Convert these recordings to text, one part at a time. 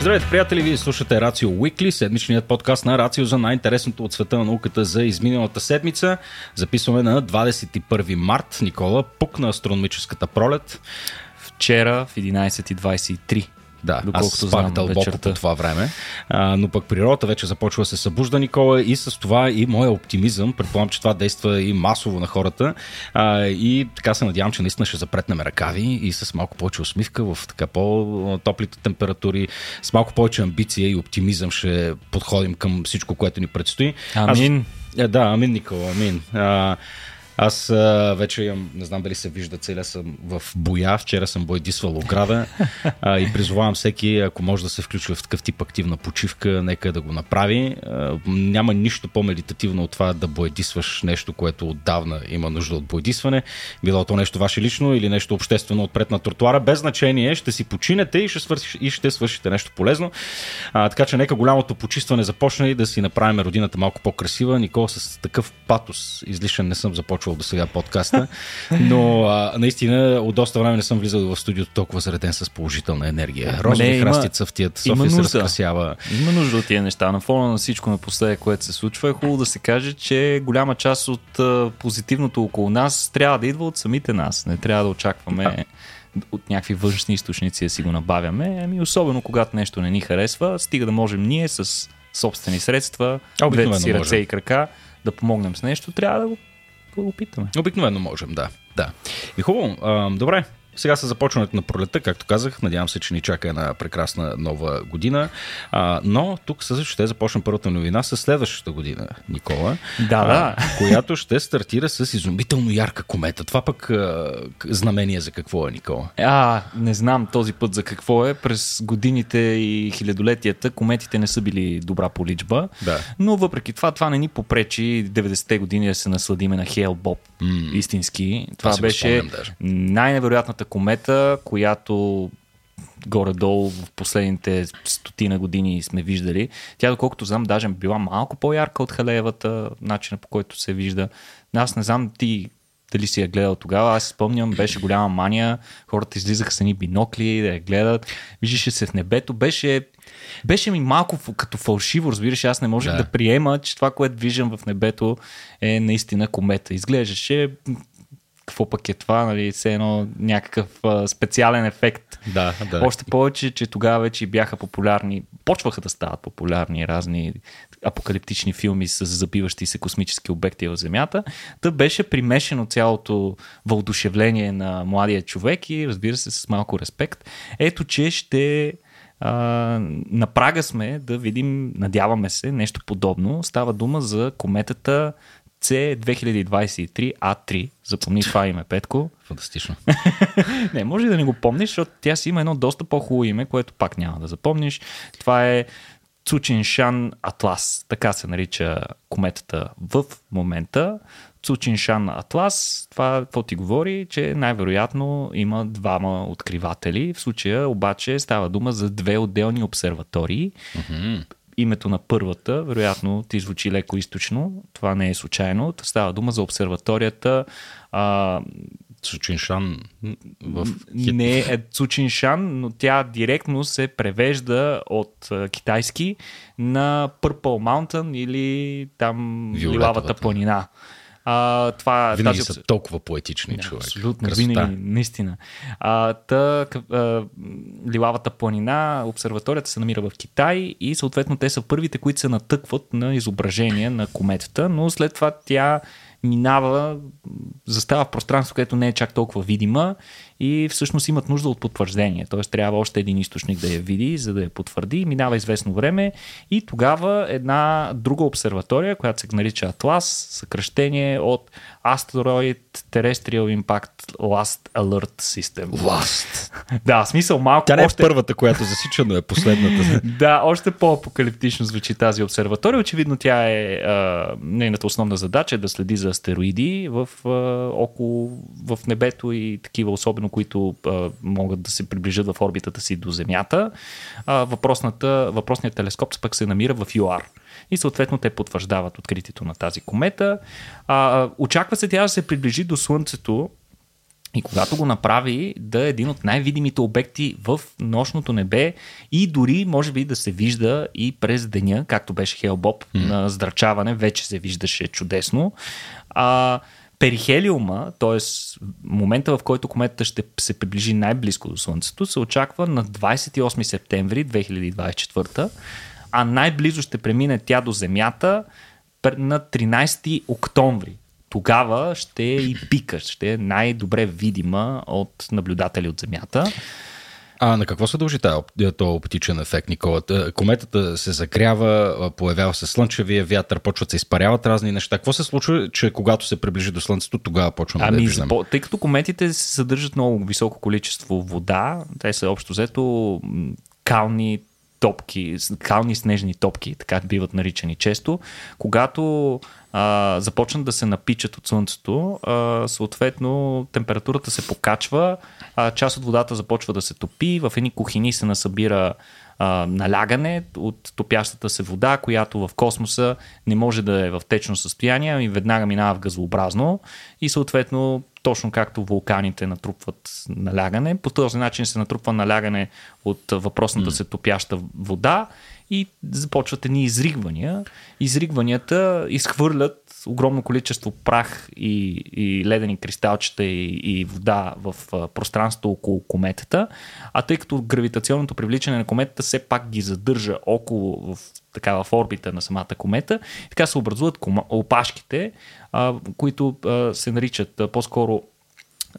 Здравейте, приятели! Вие слушате Рацио Уикли, седмичният подкаст на Рацио за най-интересното от света на науката за изминалата седмица. Записваме на 21 март. Никола, пук на астрономическата пролет. Вчера в 11.23 да, аз спах дълбоко по това време. А, но пък природата вече започва да се събужда, Никола, и с това и моя оптимизъм. Предполагам, че това действа и масово на хората. А, и така се надявам, че наистина ще запретнем ръкави и с малко повече усмивка в така по-топлите температури, с малко повече амбиция и оптимизъм ще подходим към всичко, което ни предстои. Амин. Аз... Е, да, амин, Никола, амин. А, аз а, вече имам, не знам дали се вижда, целя съм в боя. Вчера съм бойдисвал ограда а, и призовавам всеки, ако може да се включва в такъв тип активна почивка, нека да го направи. А, няма нищо по-медитативно от това да бойдисваш нещо, което отдавна има нужда от бойдисване. Било то нещо ваше лично или нещо обществено отпред на тротуара. Без значение, ще си починете и ще, свърши, и ще свършите нещо полезно. А, така че нека голямото почистване започне и да си направим родината малко по-красива. Никога с такъв патос излишен не съм започвал слушал до сега подкаста, но а, наистина от доста време не съм влизал в студиото толкова зареден с положителна енергия. Розови храсти цъфтият, София се разкрасява. Има нужда от тия неща. На фона на всичко напоследък, което се случва, е хубаво да се каже, че голяма част от а, позитивното около нас трябва да идва от самите нас. Не трябва да очакваме да от някакви външни източници да си го набавяме. Ами особено когато нещо не ни харесва, стига да можем ние с собствени средства, двете си ръце и крака да помогнем с нещо, трябва да го опитаме. Обикновено можем, да. да. И хубаво. Добре, сега с започването на пролета, както казах, надявам се, че ни чака една прекрасна нова година. А, но тук също ще започна първата новина с следващата година, Никола. Да, да. която ще стартира с изумително ярка комета. Това пък а, знамение за какво е, Никола? А, не знам този път за какво е. През годините и хилядолетията кометите не са били добра поличба. Да. Но въпреки това, това не ни попречи 90-те години да се насладиме на Хейл Боб. Mm. Истински. Това, това беше най-невероятната комета, която горе-долу в последните стотина години сме виждали. Тя, доколкото знам, даже била малко по-ярка от Халеевата, начина по който се вижда. Аз не знам ти дали си я гледал тогава. Аз спомням, беше голяма мания. Хората излизаха с едни бинокли да я гледат. Виждаше се в небето. Беше, беше ми малко като фалшиво, разбираш. Аз не можех да. да приема, че това, което виждам в небето е наистина комета. Изглеждаше какво пък е това, нали, все едно някакъв а, специален ефект. Да, да. Още повече, че тогава вече бяха популярни, почваха да стават популярни разни апокалиптични филми с забиващи се космически обекти в Земята. Та беше примешено цялото въодушевление на младия човек и разбира се с малко респект. Ето, че ще а, на прага сме да видим, надяваме се, нещо подобно. Става дума за кометата C2023A3. Запомни това име, Петко. Фантастично. не, може да не го помниш, защото тя си има едно доста по-хубаво име, което пак няма да запомниш. Това е Цучиншан Атлас. Така се нарича кометата в момента. Цучиншан Атлас, това какво ти говори, че най-вероятно има двама откриватели. В случая обаче става дума за две отделни обсерватории. Mm-hmm името на първата, вероятно ти звучи леко източно, това не е случайно. Става дума за обсерваторията а, Цучиншан в хит. Не е Цучиншан, но тя директно се превежда от китайски на Purple Mountain или там Лилавата планина. А, това, винаги тази... са толкова поетични, да, човек. Абсолютно, Красота. винаги, наистина. А, та, а, Лилавата планина, обсерваторията се намира в Китай и съответно те са първите, които се натъкват на изображение на кометата, но след това тя минава, застава в пространство, което не е чак толкова видима и всъщност имат нужда от потвърждение. Т.е. трябва още един източник да я види, за да я потвърди. Минава известно време и тогава една друга обсерватория, която се нарича Атлас, съкръщение от Asteroid Terrestrial Impact Last Alert System. Last! да, смисъл малко. Тя не е още... първата, която засича, но е последната. да, още по-апокалиптично звучи тази обсерватория. Очевидно тя е а, нейната основна задача е да следи за астероиди в, а, около, в небето и такива особено които а, могат да се приближат в орбитата си до Земята. А, въпросният телескоп пък се намира в ЮАР. И съответно те потвърждават откритието на тази комета. А, очаква се тя да се приближи до Слънцето И когато го направи, да е един от най-видимите обекти в нощното небе и дори може би да се вижда и през деня, както беше Хелбоб mm. на здрачаване, вече се виждаше чудесно. А, перихелиума, т.е. момента в който кометата ще се приближи най-близко до Слънцето, се очаква на 28 септември 2024, а най-близо ще премине тя до Земята на 13 октомври тогава ще е и пика, ще е най-добре видима от наблюдатели от Земята. А на какво се дължи този оптичен ефект, Никола? Кометата се загрява, появява се слънчевия вятър, почват се изпаряват разни неща. Какво се случва, че когато се приближи до Слънцето, тогава почваме ами, да виждаме? По, тъй като кометите съдържат много високо количество вода, те са общо взето кални топки, кални снежни топки, така биват наричани често, когато а, започнат да се напичат от слънцето, а, съответно температурата се покачва, а, част от водата започва да се топи, в едни кухини се насъбира а, налягане от топящата се вода, която в космоса не може да е в течно състояние, ами веднага минава в газообразно и съответно точно както вулканите натрупват налягане. По този начин се натрупва налягане от въпросната се топяща вода и започват едни изригвания. Изригванията изхвърлят огромно количество прах и, и ледени кристалчета и, и вода в пространството около кометата, а тъй като гравитационното привличане на кометата все пак ги задържа около в, така, в орбита на самата комета, така се образуват опашките, а, които а, се наричат а, по-скоро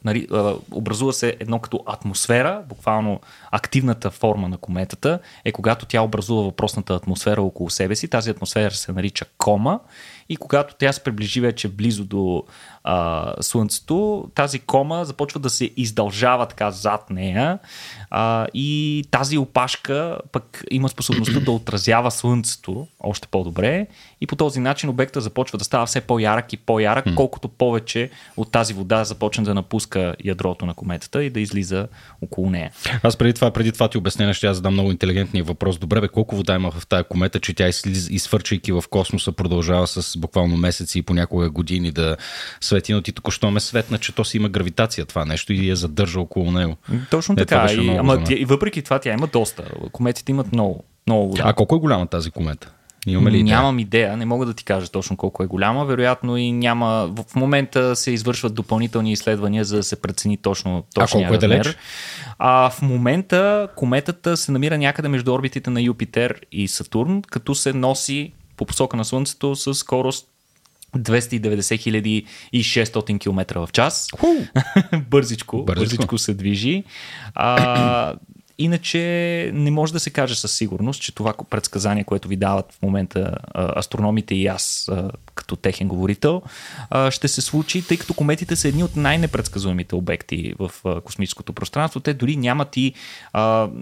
нали, образува се едно като атмосфера, буквално активната форма на кометата е когато тя образува въпросната атмосфера около себе си. Тази атмосфера се нарича кома и когато тя се приближи вече близо до а, Слънцето, тази кома започва да се издължава така зад нея а, и тази опашка пък има способността да отразява Слънцето още по-добре и по този начин обекта започва да става все по-ярък и по-ярък, колкото повече от тази вода започне да напуска ядрото на кометата и да излиза около нея. Аз преди това, преди това ти обяснение ще я задам много интелигентния въпрос. Добре, бе, колко вода има в тази комета, че тя изфърчайки в космоса продължава с буквално месеци и понякога години да свети, но ти току-що ме светна, че то си има гравитация това нещо и я задържа около него. Точно Не, така. И, ама, и въпреки това тя има доста. Кометите имат много. много вода. А колко е голяма тази комета? Имаме ли Нямам идея, не мога да ти кажа точно колко е голяма. Вероятно и няма. В момента се извършват допълнителни изследвания, за да се прецени точно точния а колко размер. е далеч? А в момента кометата се намира някъде между орбитите на Юпитер и Сатурн, като се носи по посока на Слънцето с скорост 290 600 км в час. бързичко, бързичко, бързичко се движи. А, Иначе не може да се каже със сигурност, че това предсказание, което ви дават в момента астрономите и аз като техен говорител, ще се случи, тъй като кометите са едни от най-непредсказуемите обекти в космическото пространство. Те дори нямат и,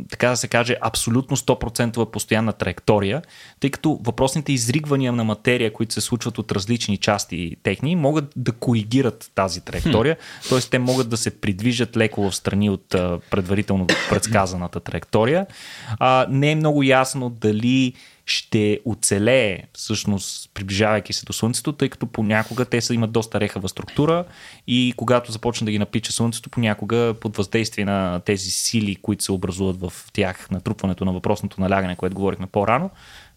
така да се каже, абсолютно 100% постоянна траектория, тъй като въпросните изригвания на материя, които се случват от различни части техни, могат да коригират тази траектория, т.е. те могат да се придвижат леко в страни от предварително предсказаната траектория. Не е много ясно дали ще оцелее, всъщност, приближавайки се до Слънцето, тъй като понякога те са, имат доста рехава структура и когато започне да ги напича Слънцето, понякога под въздействие на тези сили, които се образуват в тях, натрупването на въпросното налягане, което говорихме по-рано,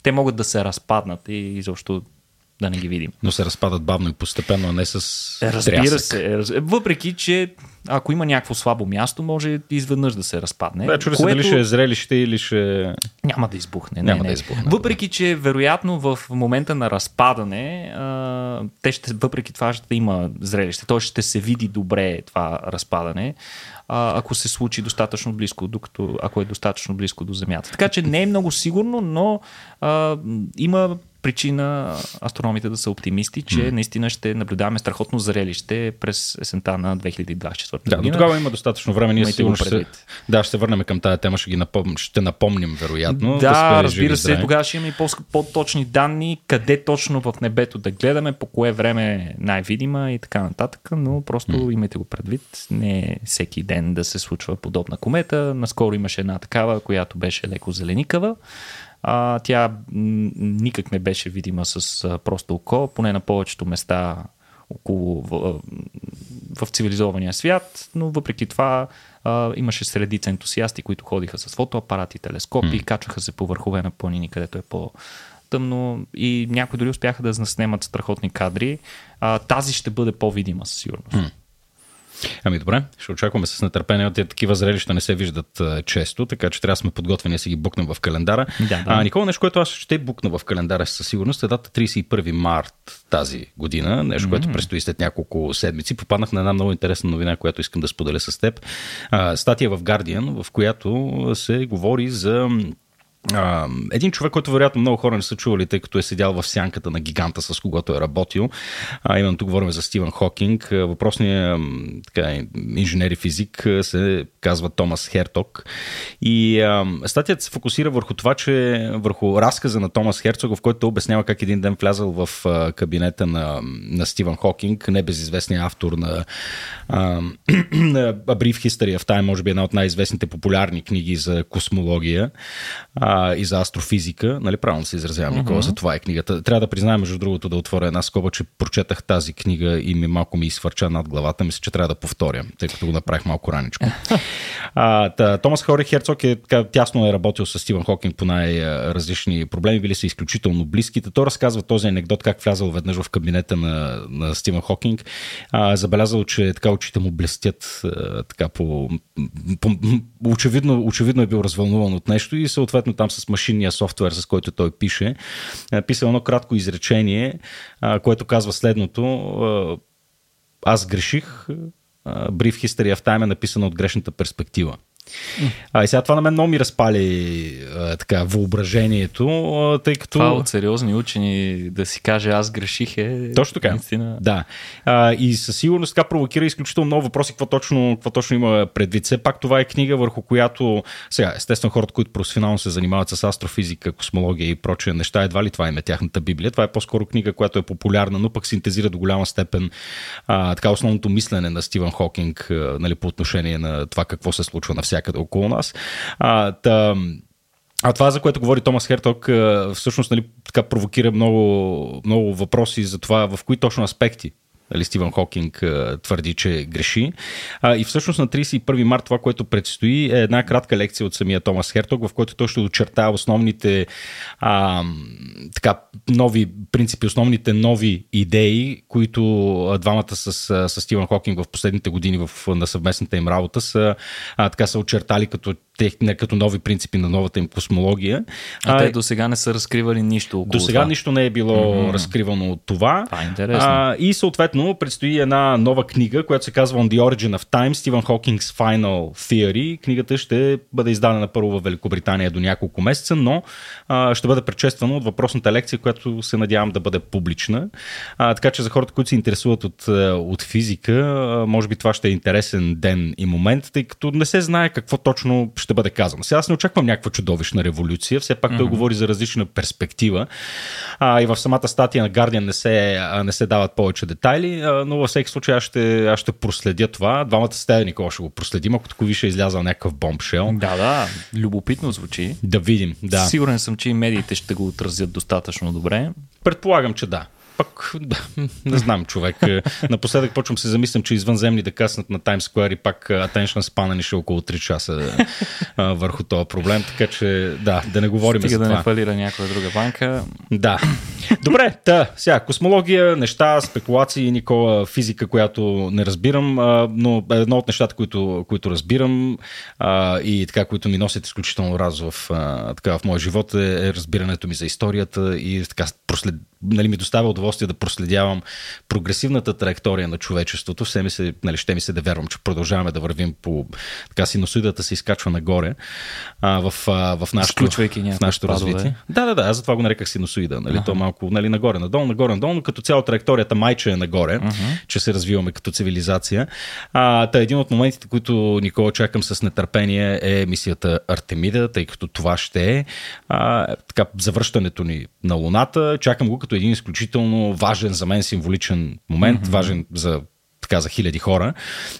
те могат да се разпаднат и изобщо да не ги видим. Но се разпадат бавно и постепенно, а не с Разбира трясък. се. Въпреки, че ако има някакво слабо място, може изведнъж да се разпадне. Да, чули което... се дали ще е зрелище или ще... Няма да избухне. Няма не, да избухне. Въпреки, че вероятно в момента на разпадане, а, те ще, въпреки това ще има зрелище. Той ще се види добре това разпадане, а, ако се случи достатъчно близко, докато, ако е достатъчно близко до Земята. Така че не е много сигурно, но а, има причина астрономите да са оптимисти, че mm. наистина ще наблюдаваме страхотно зрелище през есента на 2024 да, година. До тогава има достатъчно време. Ние сигурно ще, да, ще върнем към тази тема, ще ги напом... ще напомним вероятно. Да, да разбира се, тогава ще имаме и по-точни данни, къде точно в небето да гледаме, по кое време е най-видима и така нататък, но просто mm. имайте го предвид. Не е всеки ден да се случва подобна комета. Наскоро имаше една такава, която беше леко зеленикава. А, тя никак не беше видима с а, просто око, поне на повечето места около в цивилизования свят, но въпреки това а, имаше средица ентусиасти, които ходиха с фотоапарати, телескопи, mm. качваха се по върхове на планини, където е по тъмно и някои дори успяха да заснемат страхотни кадри. А, тази ще бъде по-видима със сигурност. Mm. Ами добре, ще очакваме с нетърпение. Те такива зрелища не се виждат често, така че трябва да сме подготвени да си ги букнем в календара. Да, да. А, Никола, нещо, което аз ще букна в календара със сигурност е дата 31 март тази година, нещо, което предстои след няколко седмици. Попаднах на една много интересна новина, която искам да споделя с теб. А, статия в Guardian, в която се говори за а, един човек, който вероятно много хора не са чували, тъй като е седял в сянката на гиганта, с когото е работил. А, именно тук говорим за Стивен Хокинг. Въпросният така, инженер и физик се казва Томас Херток. И а, статията се фокусира върху това, че върху разказа на Томас Херцог, в който обяснява как един ден влязал в кабинета на, на Стивен Хокинг, небезизвестният автор на, а, A Brief History of Time, може би една от най-известните популярни книги за космология. А, а, и за астрофизика. Нали, правилно се изразявам, Никола, uh-huh. за това е книгата. Трябва да признаем, между другото, да отворя една скоба, че прочетах тази книга и ми малко ми изхвърча над главата. Мисля, че трябва да повторя, тъй като го направих малко раничко. а, та, Томас Хори Херцог е така, тясно е работил с Стивен Хокинг по най-различни проблеми, били са изключително близки. Той разказва този анекдот как влязал веднъж в кабинета на, на Стивен Хокинг, а, забелязал, че така очите му блестят а, така по, по, очевидно, очевидно е бил развълнуван от нещо и съответно там с машинния софтуер, с който той пише, е писал едно кратко изречение, което казва следното. Аз греших. Brief History of Time е написано от грешната перспектива. А и сега това на мен много ми разпали а, така, въображението, а, тъй като... Това от сериозни учени да си каже аз греших е... Точно така. Наистина... Да. А, и със сигурност така провокира изключително много въпроси, какво точно, какво точно има предвид. Все пак това е книга, върху която... Сега, естествено, хората, които професионално се занимават с астрофизика, космология и прочие неща, едва ли това има тяхната Библия. Това е по-скоро книга, която е популярна, но пък синтезира до голяма степен а, така основното мислене на Стивен Хокинг а, нали, по отношение на това какво се случва на навсякъде около нас. А, та, а това, за което говори Томас Херток, всъщност нали, така провокира много, много въпроси за това в кои точно аспекти нали, Стивън Хокинг твърди, че греши. А, и всъщност на 31 март това, което предстои е една кратка лекция от самия Томас Херток, в който той ще очертава основните а, така, нови принципи, основните нови идеи, които двамата с, с Стивън Хокинг в последните години в, на съвместната им работа са, а, така са очертали като като нови принципи на новата им космология. А, а те до сега не са разкривали нищо. До сега нищо не е било mm-hmm. разкривано от това. Това е интересно. А, и съответно предстои една нова книга, която се казва On the Origin of Time, Стивен Хокинг's Final Theory. Книгата ще бъде издадена първо в Великобритания до няколко месеца, но а, ще бъде предшествана от въпросната лекция, която се надявам да бъде публична. А, така че за хората, които се интересуват от, от физика, може би това ще е интересен ден и момент, тъй като не се знае какво точно ще бъде казано. Сега аз не очаквам някаква чудовищна революция, все пак mm-hmm. той говори за различна перспектива. А, и в самата статия на Guardian не се, не се дават повече детайли, но във всеки случай аз ще, аз ще проследя това. Двамата с теб, Никола, ще го проследим, ако тук више е излязал някакъв бомбшел. Да, да, любопитно звучи. Да видим, да. Сигурен съм, че и медиите ще го отразят достатъчно добре. Предполагам, че да пък да, не знам човек. Напоследък почвам се замислям, че извънземни да каснат на Times Square и пак attention span ни ще е около 3 часа а, върху този проблем, така че да, да не говорим Стига за да това. не фалира някоя друга банка. Да. Добре, та, сега, космология, неща, спекулации, Никола, физика, която не разбирам, а, но едно от нещата, които, които разбирам а, и така, които ми носят изключително раз в, а, така, в моя живот е, е разбирането ми за историята и така прослед, нали, ми доставя удоволствие да проследявам прогресивната траектория на човечеството. Все ми се, нали, ще ми се да вярвам, че продължаваме да вървим по така синусоидата се изкачва нагоре а, в, а, в нашето, в нашето развитие. Да, да, да, аз затова го нареках синусоида. Нали, ага. То малко нали, нагоре, надолу, нагоре, надолу, но като цяло траекторията майче е нагоре, uh-huh. че се развиваме като цивилизация. А, та един от моментите, които Никола чакам с нетърпение е мисията Артемида, тъй като това ще е а, така, завръщането ни на Луната. Чакам го като един изключително важен за мен символичен момент, mm-hmm. важен за така за хиляди хора.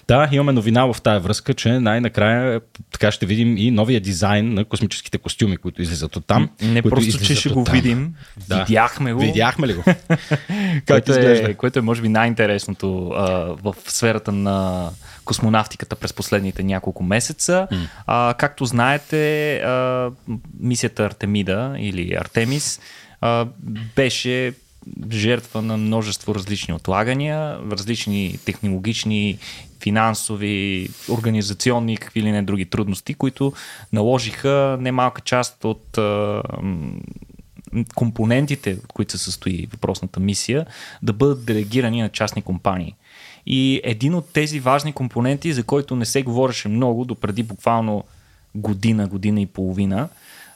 Да, имаме новина в тая връзка, че най-накрая така ще видим и новия дизайн на космическите костюми, които излизат от там. Не просто, че ще го видим, да. видяхме го. Видяхме ли го? което, е, което е, може би, най-интересното а, в сферата на космонавтиката през последните няколко месеца. Mm. А, както знаете, а, мисията Артемида или Артемис а, беше жертва на множество различни отлагания, различни технологични, финансови, организационни и какви ли не други трудности, които наложиха немалка част от а, компонентите, от които се състои въпросната мисия, да бъдат делегирани на частни компании. И един от тези важни компоненти, за който не се говореше много, допреди буквално година, година и половина,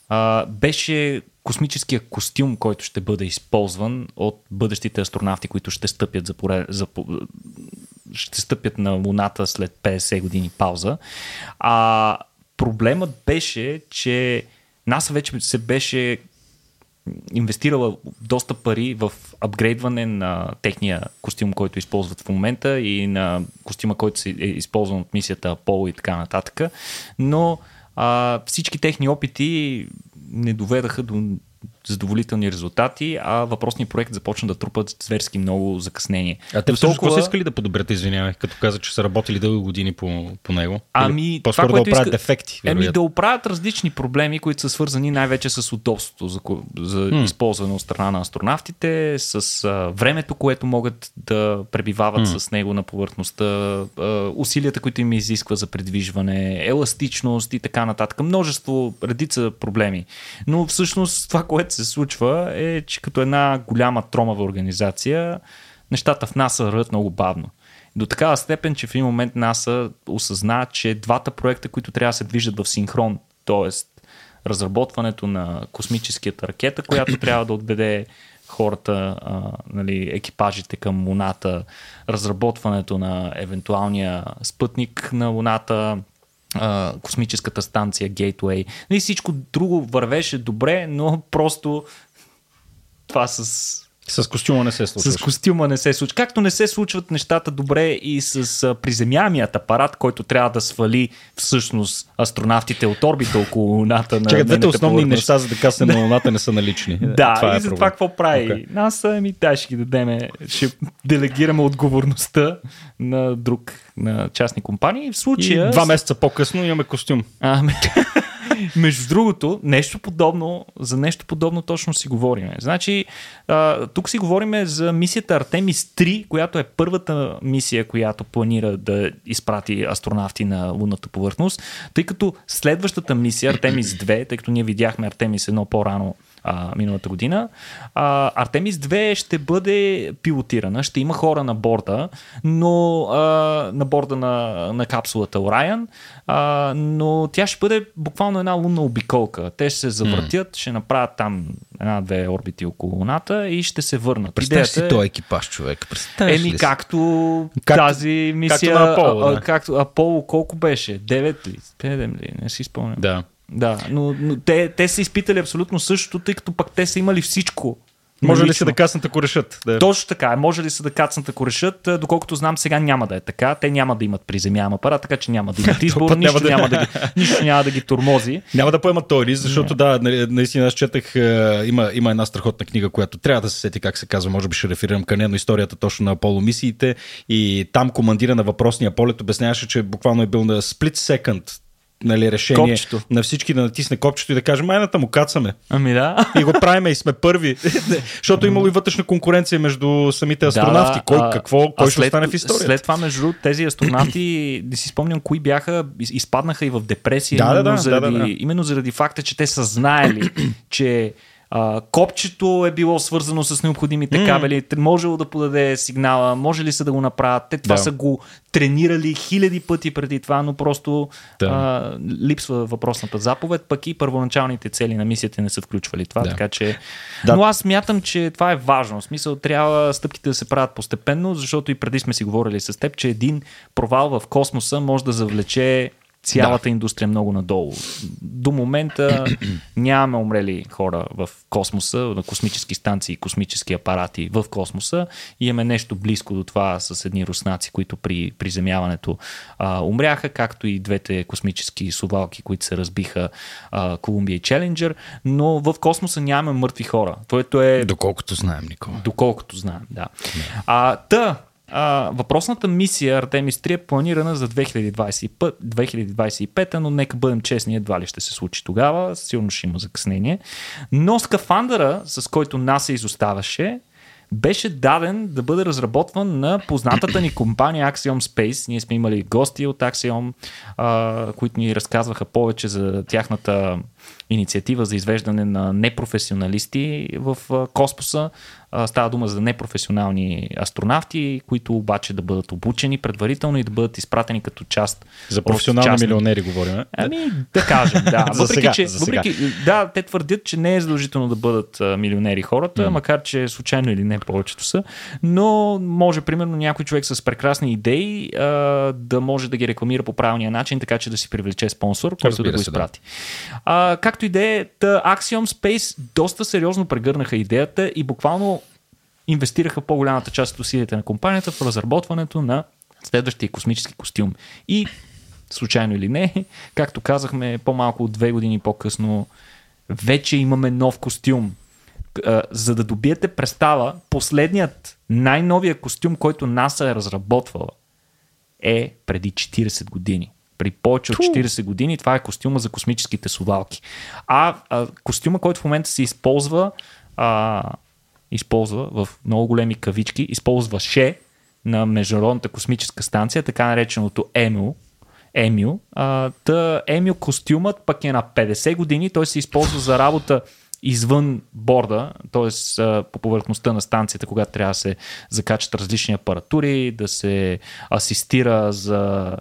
а, беше космическия костюм, който ще бъде използван от бъдещите астронавти, които ще стъпят, за поред, за, ще стъпят на Луната след 50 години пауза. А проблемът беше, че НАСА вече се беше инвестирала доста пари в апгрейдване на техния костюм, който използват в момента и на костюма, който е използван от мисията Apollo и така нататък. Но а, всички техни опити не доведаха до задоволителни резултати, а въпросният проект започна да трупат зверски много закъснение. А те всъщност толкова... са искали да подобрят, извинявай, като каза, че са работили дълги години по, по него? Ами, по-скоро да оправят иска... дефекти? Ами да оправят различни проблеми, които са свързани най-вече с удобството за, за hmm. използване от страна на астронавтите, с а, времето, което могат да пребивават hmm. с него на повърхността, а, усилията, които им изисква за предвижване, еластичност и така нататък. Множество, редица проблеми. Но всъщност това, което се случва е, че като една голяма тромава организация, нещата в НАСА ръдат много бавно. До такава степен, че в един момент НАСА осъзна, че двата проекта, които трябва да се движат в синхрон, т.е. разработването на космическата ракета, която трябва да отведе хората, а, нали, екипажите към Луната, разработването на евентуалния спътник на Луната, космическата станция Gateway. И нали, всичко друго вървеше добре, но просто това с с костюма не се случва. С костюма не се случва. Както не се случват нещата добре и с приземямият апарат, който трябва да свали всъщност астронавтите от орбита около Луната. На Чакай, двете основни неща, за да касне на Луната не са налични. да, това и е за това какво прави? Okay. НАСА, ами да, ще ги дадеме, ще делегираме отговорността на друг, на частни компании. В случая... И два месеца по-късно имаме костюм. А, Между другото, нещо подобно, за нещо подобно точно си говорим. Значи, тук си говорим за мисията Артемис 3, която е първата мисия, която планира да изпрати астронавти на лунната повърхност, тъй като следващата мисия, Артемис 2, тъй като ние видяхме Артемис едно по-рано а, миналата година. А, Артемис 2 ще бъде пилотирана, ще има хора на борда, но а, на борда на, на капсулата Orion, а, но тя ще бъде буквално една лунна обиколка. Те ще се завъртят, mm. ще направят там една-две орбити около Луната и ще се върнат. Представяш си е... този екипаж, човек. Еми, както, както тази мисия. Както на Аполо, да. както Аполо, колко беше? 9 ли? 7 ли? Не си спомням. Да. Да, но, но те, те са изпитали абсолютно същото, тъй като пък те са имали всичко. Може ли се да кацнат, ако решат? Да. Точно така. Може ли се да кацнат, ако решат? Доколкото знам, сега няма да е така. Те няма да имат приземяем апарат, така че няма да имат избор. нищо, няма да... Няма да ги, нищо няма да ги тормози. Няма да поемат този риск, защото да, нали, наистина аз четах, има, има една страхотна книга, която трябва да се сети как се казва, може би ще реферирам към нея, но историята точно на Аполо мисиите и там командира на въпросния полет обясняваше, че буквално е бил на split second нали, решение Копчето. на всички да натисне копчето и да каже, майната му кацаме. Ами да. И го правиме и сме първи. Защото имало и вътрешна конкуренция между самите астронавти. Да, кой, а, какво, кой а ще остане в историята. След това, между тези астронавти, не си спомням кои бяха, изпаднаха и в депресия. Да, именно, да, да, заради, да, да. именно заради факта, че те са знаели, че а, копчето е било свързано с необходимите кабели, mm. можело да подаде сигнала, може ли са да го направят. Те това да. са го тренирали хиляди пъти преди това, но просто да. а, липсва въпросната заповед, пък и първоначалните цели на мисията не са включвали това, да. така че... Да. Но аз смятам, че това е важно. В смисъл, трябва стъпките да се правят постепенно, защото и преди сме си говорили с теб, че един провал в космоса може да завлече цялата да. индустрия много надолу. До момента нямаме умрели хора в космоса, на космически станции и космически апарати в космоса. Имаме нещо близко до това с едни руснаци, които при приземяването а, умряха, както и двете космически сувалки, които се разбиха Колумбия и Челенджер, но в космоса нямаме мъртви хора. Което е... Доколкото знаем, Никола. Доколкото знаем, да. А, та, а, въпросната мисия Артемис 3 е планирана за 2025, 2025, но нека бъдем честни, едва ли ще се случи тогава, сигурно ще има закъснение. Но скафандъра, с който НАСА изоставаше, беше даден да бъде разработван на познатата ни компания Axiom Space. Ние сме имали гости от Axiom, а, които ни разказваха повече за тяхната инициатива за извеждане на непрофесионалисти в космоса. Става дума за непрофесионални астронавти, които обаче да бъдат обучени предварително и да бъдат изпратени като част. За професионални част... милионери говорим. Ами, да кажем, да. въпреки, сега, че, въпреки, да, те твърдят, че не е задължително да бъдат милионери хората, mm. макар че случайно или не повечето са, но може примерно някой човек с прекрасни идеи а, да може да ги рекламира по правилния начин, така че да си привлече спонсор, който да го изпрати. Да. А, както и да е, Axiom Space доста сериозно прегърнаха идеята и буквално инвестираха по-голямата част от усилията на компанията в разработването на следващия космически костюм. И, случайно или не, както казахме, по-малко от две години по-късно, вече имаме нов костюм. За да добиете представа, последният най-новия костюм, който НАСА е разработвала, е преди 40 години при повече от 40 години. Това е костюма за космическите сувалки. А, а костюма, който в момента се използва, а, използва в много големи кавички, използваше на Международната космическа станция, така нареченото ЕМУ, Емил. А, та Емил костюмът пък е на 50 години, той се използва за работа извън борда, т.е. по повърхността на станцията, когато трябва да се закачат различни апаратури, да се асистира за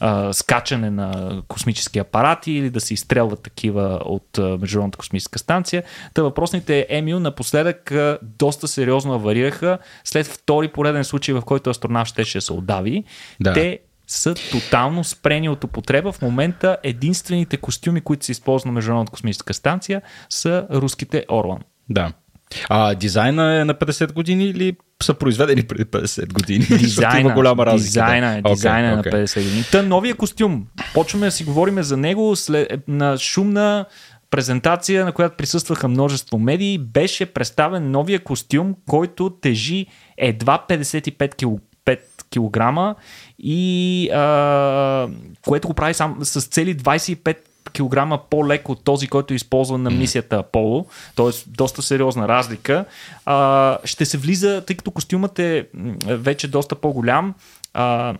а, скачане на космически апарати или да се изстрелват такива от Международната космическа станция. Та въпросните Емил напоследък доста сериозно аварираха след втори пореден случай, в който астронавт ще се отдави. Да. Те са тотално спрени от употреба. В момента единствените костюми, които се използват на Международната космическа станция, са руските Орлан. Да. А дизайна е на 50 години или са произведени преди 50 години? Дизайна, има голяма разлика. Дизайна, да. дизайна okay, okay. на 50 години. Та новия костюм. Почваме да си говорим за него след, на шумна презентация, на която присъстваха множество медии, беше представен новия костюм, който тежи едва 55 кг кг и а, което го прави сам с цели 25 кг по-леко от този, който е използван на мисията Аполо, т.е. доста сериозна разлика. А, ще се влиза, тъй като костюмът е вече доста по-голям, а,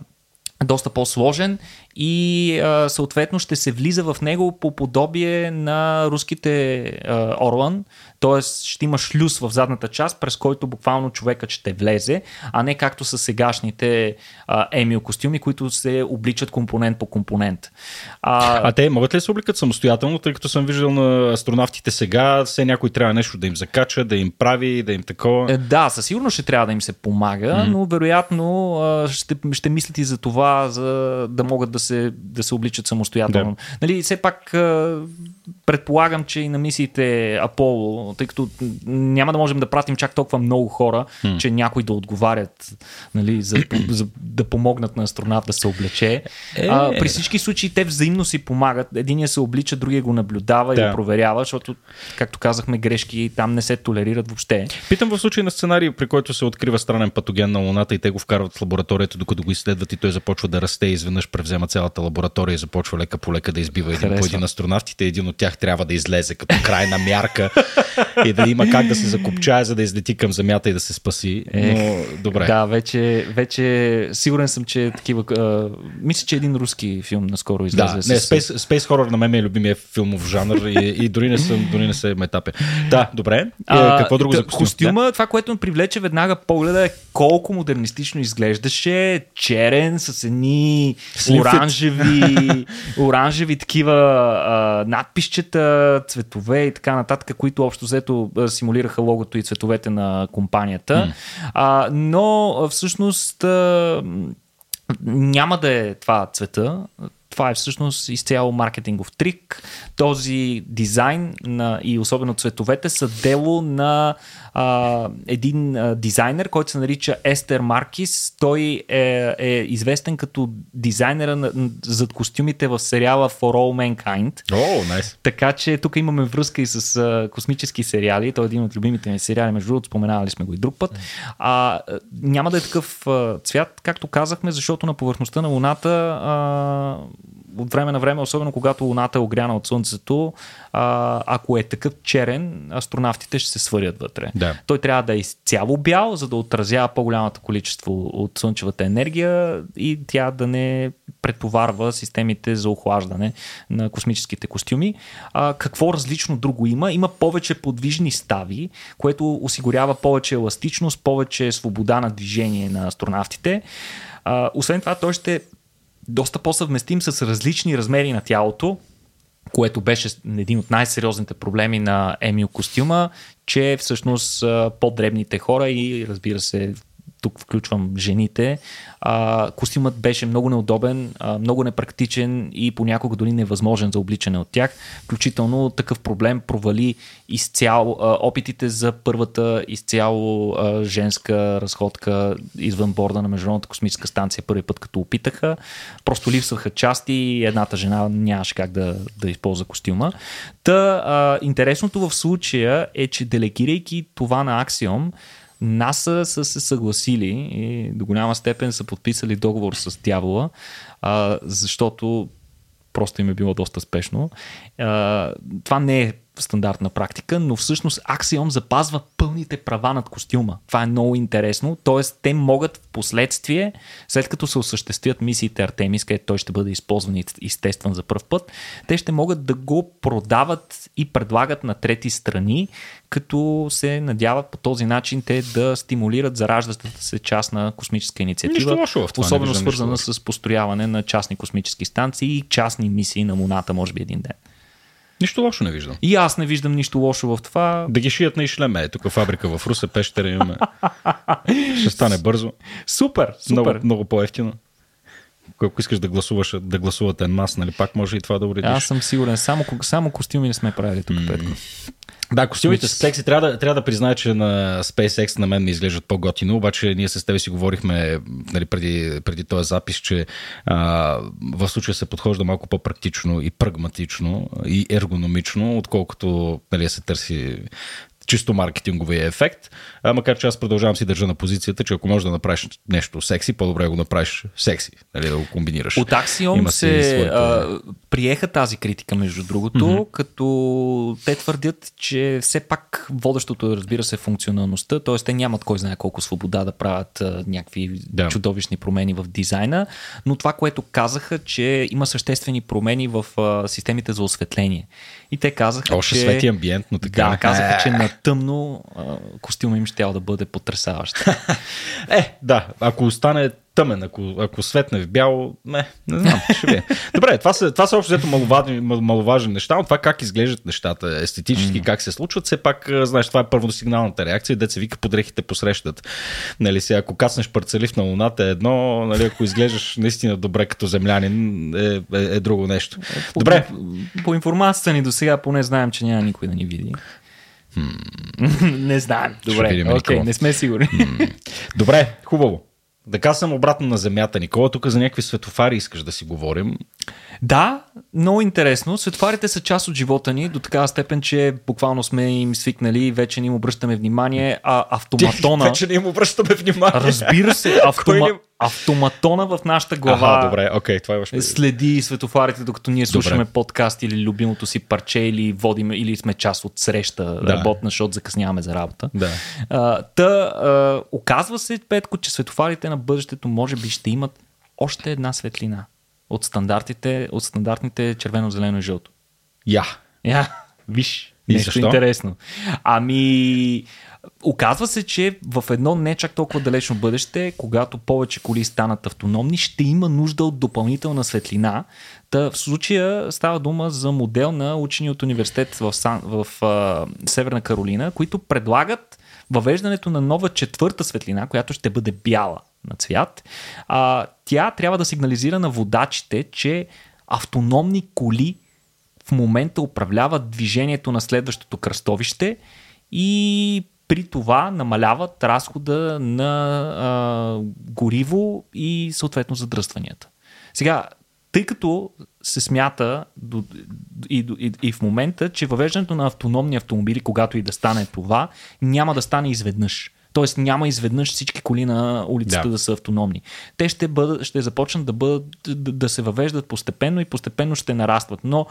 доста по-сложен и а, съответно ще се влиза в него по подобие на руските а, Орлан, т.е. ще има шлюз в задната част, през който буквално човекът ще влезе, а не както са сегашните а, емил костюми, които се обличат компонент по компонент. А, а те могат ли да се обликат самостоятелно, тъй като съм виждал на астронавтите сега, все някой трябва нещо да им закача, да им прави, да им такова? Е, да, със сигурност ще трябва да им се помага, mm-hmm. но вероятно а, ще, ще мислят и за това, за да могат да се, да се обличат самостоятелно. Да. Нали, все пак предполагам, че и на мисиите Аполо, тъй като няма да можем да пратим чак толкова много хора, mm. че някой да отговарят, нали, за, за да помогнат на астронавт да се облече. Е... А, при всички случаи те взаимно си помагат. Единия се облича, другия го наблюдава да. и го проверява, защото, както казахме, грешки там не се толерират въобще. Питам в случай на сценарий, при който се открива странен патоген на Луната и те го вкарват в лабораторията, докато го изследват и той започва да расте и изведнъж превзема цялата лаборатория започва лека по лека да избива един по един астронавтите. Един от тях трябва да излезе като крайна мярка и да има как да се закопчае, за да излети към земята и да се спаси. Но добре. Да, вече, вече сигурен съм, че такива. А, мисля, че един руски филм наскоро излезе. Да, не, Space, Space Horror на мен е любимия филмов жанр и, и дори не съм, дори не се метапе. Да, добре. А, Какво друго за костюм? Костюма, да? това, което ме привлече веднага погледа е колко модернистично изглеждаше. Черен с едни оранжеви, оранжеви такива а, надписчета, цветове и така нататък, които общо взето симулираха логото и цветовете на компанията. Mm. А, но всъщност а, няма да е това цвета това е всъщност изцяло маркетингов трик. Този дизайн на, и особено цветовете са дело на а, един а, дизайнер, който се нарича Естер Маркис. Той е, е известен като дизайнера на, зад костюмите в сериала For All Mankind. Oh, nice. Така че тук имаме връзка и с а, космически сериали. Той е един от любимите ми сериали, между другото, споменавали сме го и друг път. А, няма да е такъв а, цвят, както казахме, защото на повърхността на Луната а, от време на време, особено когато Луната е огряна от Слънцето, а, ако е такъв черен, астронавтите ще се свърят вътре. Да. Той трябва да е изцяло бял, за да отразява по-голямото количество от слънчевата енергия и тя да не претоварва системите за охлаждане на космическите костюми. А, какво различно друго има? Има повече подвижни стави, което осигурява повече еластичност, повече свобода на движение на астронавтите. А, освен това, той ще доста по-съвместим с различни размери на тялото, което беше един от най-сериозните проблеми на Емил костюма, че всъщност по-дребните хора и разбира се тук включвам жените, а, костюмът беше много неудобен, а, много непрактичен и понякога дори невъзможен за обличане от тях. Включително такъв проблем провали изцяло а, опитите за първата изцяло а, женска разходка извън борда на Международната космическа станция първи път като опитаха. Просто липсваха части и едната жена нямаше как да, да използва костюма. Та, а, интересното в случая е, че делегирайки това на Axiom, НАСА са се съгласили и до голяма степен са подписали договор с дявола, а, защото просто им е било доста спешно. А, това не е стандартна практика, но всъщност Axiom запазва пълните права над костюма. Това е много интересно. Тоест, те могат в последствие, след като се осъществят мисиите Артемис, където той ще бъде използван и изтестван за първ път, те ще могат да го продават и предлагат на трети страни, като се надяват по този начин те да стимулират зараждащата се част на космическа инициатива. В това, особено свързана с построяване на частни космически станции и частни мисии на Луната, може би един ден. Нищо лошо не виждам. И аз не виждам нищо лошо в това. Да ги шият на Ишлеме. Е, тук фабрика в Руса, пещера имаме. Ще стане бързо. Супер, супер. Много, много по-ефтино. Ако искаш да гласуваш, да гласувате мас, нали, пак може и това да уредиш. Аз съм сигурен. Само, само костюми не сме правили тук, mm. Петко. Да, костюмите с секси. Трябва да, трябва да призная, че на SpaceX на мен ми изглеждат по-готино, обаче ние с тебе си говорихме нали, преди, преди този запис, че а, в случая се подхожда малко по-практично и прагматично и ергономично, отколкото нали, се търси чисто маркетинговия ефект, а, макар че аз продължавам си държа на позицията, че ако можеш да направиш нещо секси, по-добре го направиш секси, нали, да го комбинираш. От Axiom се своите... а, приеха тази критика, между другото, mm-hmm. като те твърдят, че все пак водещото е, разбира се, функционалността, т.е. те нямат кой знае колко свобода да правят а, някакви да. чудовищни промени в дизайна, но това, което казаха, че има съществени промени в а, системите за осветление. И те казаха, Още че... свети амбиентно така. Да, казаха, че на тъмно костюма им ще да бъде потрясаващ. е, да, ако остане тъмен, ако, ако светне в бяло, не, не знам, ще ви. Добре, това са, това са общо взето маловажни, маловажни неща, но това как изглеждат нещата естетически, mm. как се случват, все пак, знаеш, това е първосигналната реакция, деца вика подрехите посрещат. Нали, сега, ако каснеш парцелив на луната е едно, нали, ако изглеждаш наистина добре като землянин е, е, е друго нещо. По, добре. По, по информацията ни до сега поне знаем, че няма никой да ни види. не знаем. Добре, okay, не сме сигурни. Добре, хубаво. Да съм обратно на Земята. Никола, тук за някакви светофари искаш да си говорим. Да, много интересно. Светофарите са част от живота ни до такава степен, че буквално сме им свикнали вече не им обръщаме внимание, а автоматона... вече не им обръщаме внимание. Разбира се, автома... автоматона в нашата глава Аха, добре, okay, това е следи светофарите, докато ние слушаме добре. подкаст или любимото си парче или водим, или сме част от среща да. работна, защото закъсняваме за работа. Да. А, та, а, оказва се, Петко, че светофарите на бъдещето може би ще имат още една светлина от стандартите, от стандартните червено, зелено и жълто. Я. Я, виж, и нещо защо? интересно. Ами, оказва се, че в едно не чак толкова далечно бъдеще, когато повече коли станат автономни, ще има нужда от допълнителна светлина. Та в случая става дума за модел на учени от университет в, Сан, в а, Северна Каролина, които предлагат въвеждането на нова четвърта светлина, която ще бъде бяла на цвят, а, тя трябва да сигнализира на водачите, че автономни коли в момента управляват движението на следващото кръстовище и при това намаляват разхода на а, гориво и съответно задръстванията. Сега, тъй като се смята до, и, и, и в момента, че въвеждането на автономни автомобили, когато и да стане това, няма да стане изведнъж. Тоест няма изведнъж всички коли на улицата да, да са автономни. Те ще, бъдат, ще започнат да, бъдат, да, да се въвеждат постепенно и постепенно ще нарастват. Но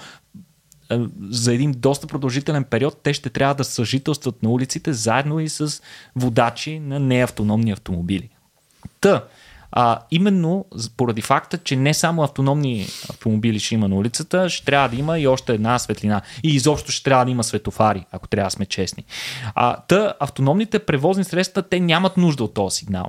за един доста продължителен период те ще трябва да съжителстват на улиците заедно и с водачи на неавтономни автомобили. Та, а, именно поради факта, че не само автономни автомобили ще има на улицата, ще трябва да има и още една светлина. И изобщо ще трябва да има светофари, ако трябва да сме честни. А, та, автономните превозни средства, те нямат нужда от този сигнал.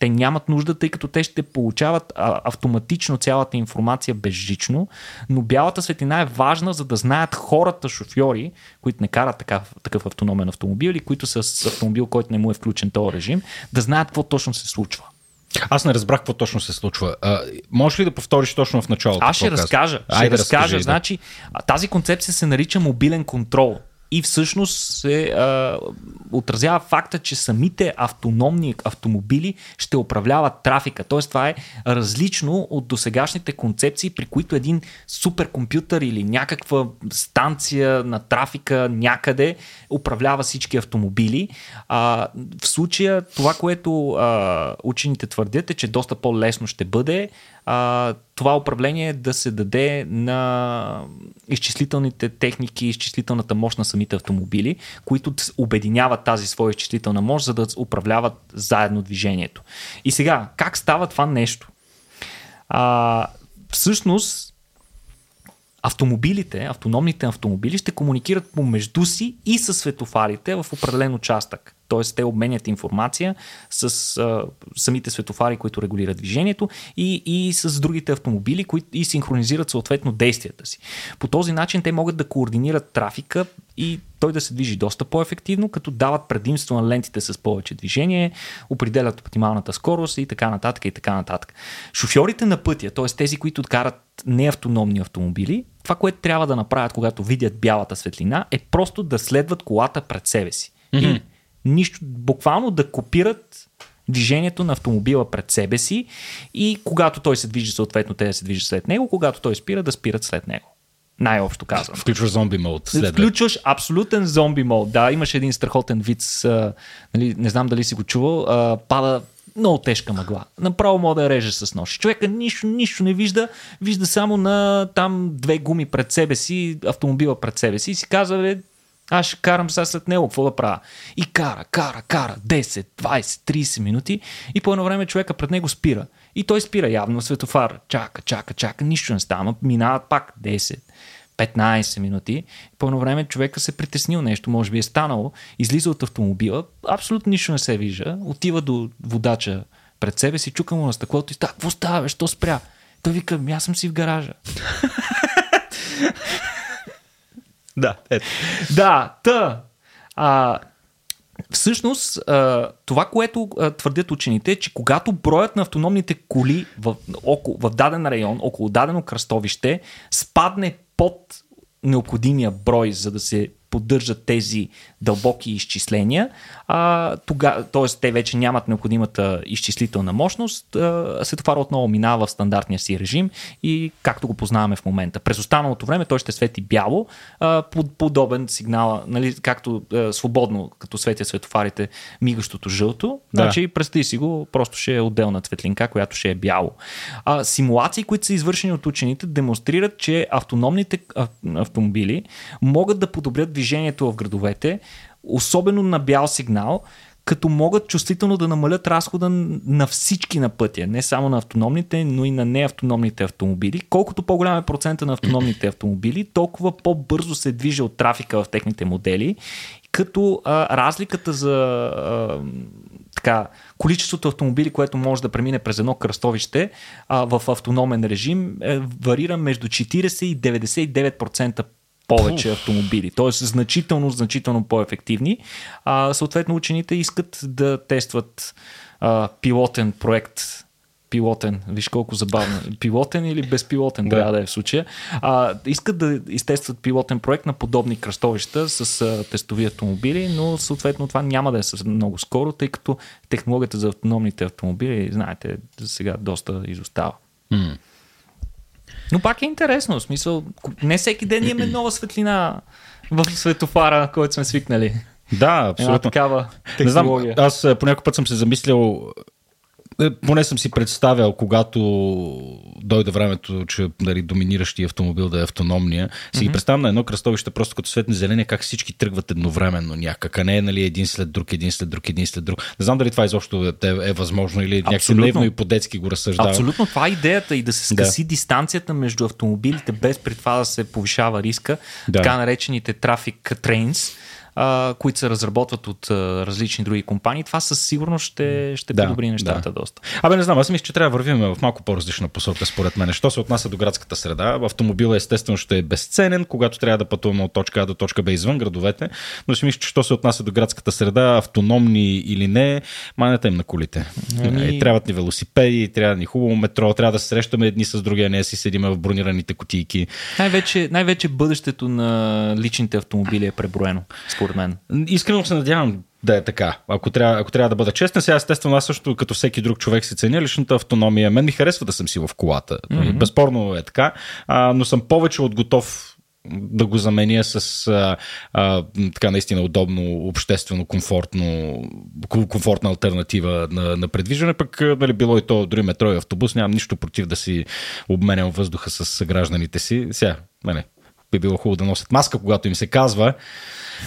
Те нямат нужда, тъй като те ще получават а, автоматично цялата информация безжично, но бялата светлина е важна, за да знаят хората, шофьори, които не карат такъв, такъв автономен автомобил или които с автомобил, който не му е включен този режим, да знаят какво точно се случва. Аз не разбрах какво точно се случва. А, можеш ли да повториш точно в началото? Аз ще разкажа. Ще разкажа. Разкажи, значи, да. тази концепция се нарича мобилен контрол и всъщност се а, отразява факта, че самите автономни автомобили ще управляват трафика. Тоест това е различно от досегашните концепции, при които един суперкомпютър или някаква станция на трафика някъде управлява всички автомобили. А, в случая това, което а, учените твърдят е, че доста по-лесно ще бъде а, това управление да се даде на изчислителните техники, изчислителната мощ на самите автомобили, които обединяват тази своя изчислителна мощ, за да управляват заедно движението. И сега, как става това нещо? А, всъщност, автомобилите, автономните автомобили ще комуникират помежду си и с светофарите в определен участък. Т.е. те обменят информация с а, самите светофари, които регулират движението и, и с другите автомобили, които и синхронизират съответно действията си. По този начин те могат да координират трафика и той да се движи доста по-ефективно, като дават предимство на лентите с повече движение, определят оптималната скорост и така нататък и така нататък. Шофьорите на пътя, т.е. тези, които карат неавтономни автомобили, това, което трябва да направят, когато видят бялата светлина, е просто да следват колата пред себе си. Mm-hmm. И нищо, буквално да копират движението на автомобила пред себе си и когато той се движи, съответно те да се движат след него, когато той спира, да спират след него. Най-общо казвам. Включваш зомби мод. След Включваш абсолютен зомби мод. Да, имаше един страхотен вид, с, нали, не знам дали си го чувал, а, пада много тежка мъгла. Направо мога да реже с нож. Човека нищо, нищо не вижда, вижда само на там две гуми пред себе си, автомобила пред себе си и си казва, бе, аз ще карам сега след него, какво да правя? И кара, кара, кара, 10, 20, 30 минути и по едно време човека пред него спира. И той спира явно светофар. Чака, чака, чака, нищо не става. Минават пак 10, 15 минути. По едно време човека се притеснил нещо, може би е станало, излиза от автомобила, абсолютно нищо не се вижда, отива до водача пред себе си, чука му на стъклото и става, какво става, що спря? Той вика, «Ами аз съм си в гаража. Да, ето. Да, та. А, Всъщност, това, което твърдят учените, е, че когато броят на автономните коли в, около, в даден район, около дадено кръстовище, спадне под необходимия брой, за да се поддържат тези дълбоки изчисления, а, тога, т.е. те вече нямат необходимата изчислителна мощност, а, светофара отново минава в стандартния си режим и както го познаваме в момента. През останалото време той ще свети бяло, а, под, подобен сигнал, нали, както а, свободно, като светя светофарите, мигащото жълто, да. значи представи си го, просто ще е отделна светлинка, която ще е бяло. А, симулации, които са извършени от учените, демонстрират, че автономните автомобили могат да подобрят движението в градовете, особено на бял сигнал, като могат чувствително да намалят разхода на всички на пътя, не само на автономните, но и на неавтономните автомобили. Колкото по-голям е процента на автономните автомобили, толкова по-бързо се движи от трафика в техните модели, като а, разликата за а, така, количеството автомобили, което може да премине през едно кръстовище а, в автономен режим, е, варира между 40 и 99% повече автомобили, т.е. значително, значително по-ефективни. А, съответно, учените искат да тестват а, пилотен проект пилотен. Виж колко забавно. Пилотен или безпилотен да. трябва да е в случая. А, искат да изтестват пилотен проект на подобни кръстовища с а, тестови автомобили, но съответно това няма да е много скоро, тъй като технологията за автономните автомобили, знаете, сега доста изостава. Mm. Но пак е интересно. В смисъл, не всеки ден имаме нова светлина в светофара, който сме свикнали. Да, абсолютно. Една такава технология. Не знам, аз по някой път съм се замислял е, поне съм си представял, когато дойде времето, че нали, доминиращия автомобил да е автономния, си mm-hmm. ги представям на едно кръстовище, просто като светне зеление, как всички тръгват едновременно някак, а не е нали, един след друг, един след друг, един след друг. Не знам дали това изобщо е, е възможно или някакси наивно и по-детски го разсъждавам. Абсолютно, това е идеята и да се скъси да. дистанцията между автомобилите, без при това да се повишава риска, да. така наречените трафик трейнс а, които се разработват от а, различни други компании, това със сигурност ще, ще да, подобри нещата да. доста. Абе, не знам, аз мисля, че трябва да вървим в малко по-различна посока, според мен. Що се отнася до градската среда, автомобила естествено ще е безценен, когато трябва да пътуваме от точка А до точка Б извън градовете, но си мисля, че що се отнася до градската среда, автономни или не, манете им на колите. Ами... Трябват ни велосипеди, трябва ни хубаво метро, трябва да се срещаме едни с други, а не си седиме в бронираните кутийки. Най-вече, най-вече бъдещето на личните автомобили е преброено, според според мен. Искрено се надявам да е така. Ако трябва, ако трябва да бъда честен, сега естествено аз също като всеки друг човек си ценя личната автономия. Мен ми харесва да съм си в колата. Mm-hmm. Безспорно е така, а, но съм повече от готов да го заменя с а, а, така наистина удобно, обществено, комфортно, комфортна альтернатива на, на предвиждане. Пък нали, било и то дори метро и автобус, нямам нищо против да си обменям въздуха с гражданите си. Сега, нали, би било хубаво да носят маска, когато им се казва,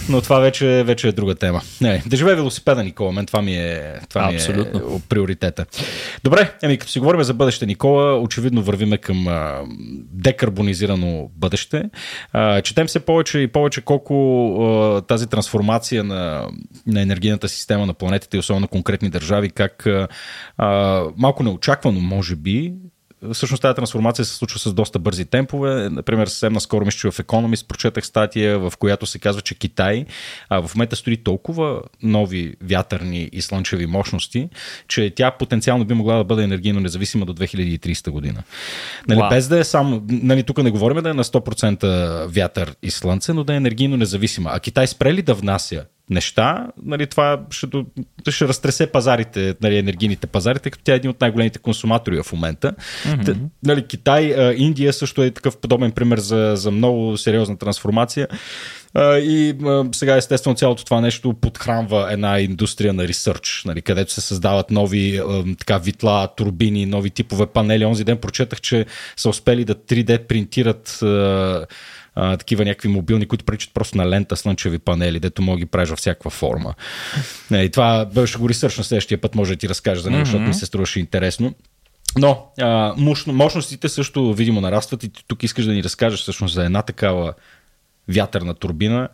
но това вече, вече е друга тема. Не, да живее велосипеда, Никола, мен това ми е, това ми е приоритета. Добре, еми, като си говорим за бъдеще, Никола, очевидно вървиме към а, декарбонизирано бъдеще. А, четем се повече и повече колко а, тази трансформация на, на енергийната система на планетата и особено на конкретни държави, как а, малко неочаквано, може би, всъщност тази трансформация се случва с доста бързи темпове. Например, съвсем наскоро мисля, че в Economist прочетах статия, в която се казва, че Китай а, в момента строи толкова нови вятърни и слънчеви мощности, че тя потенциално би могла да бъде енергийно независима до 2030 година. Нали, wow. Без да е само, нали, тук не говорим да е на 100% вятър и слънце, но да е енергийно независима. А Китай спре ли да внася неща, нали, това ще, ще разтресе пазарите, нали, енергийните пазари, тъй като тя е един от най-големите консуматори в момента. Mm-hmm. Т, нали, Китай, Индия също е такъв подобен пример за, за много сериозна трансформация. И сега естествено цялото това нещо подхранва една индустрия на ресърч, нали, където се създават нови така витла, турбини, нови типове панели. Онзи ден прочетах, че са успели да 3D принтират а, такива някакви мобилни, които приличат просто на лента слънчеви панели, дето мога ги правиш във всякаква форма. И това ще го ресърч на следващия път, може да ти разкажа за него, mm-hmm. защото ми се струваше интересно. Но а, мощностите също видимо нарастват и тук искаш да ни разкажеш всъщност за една такава вятърна турбина.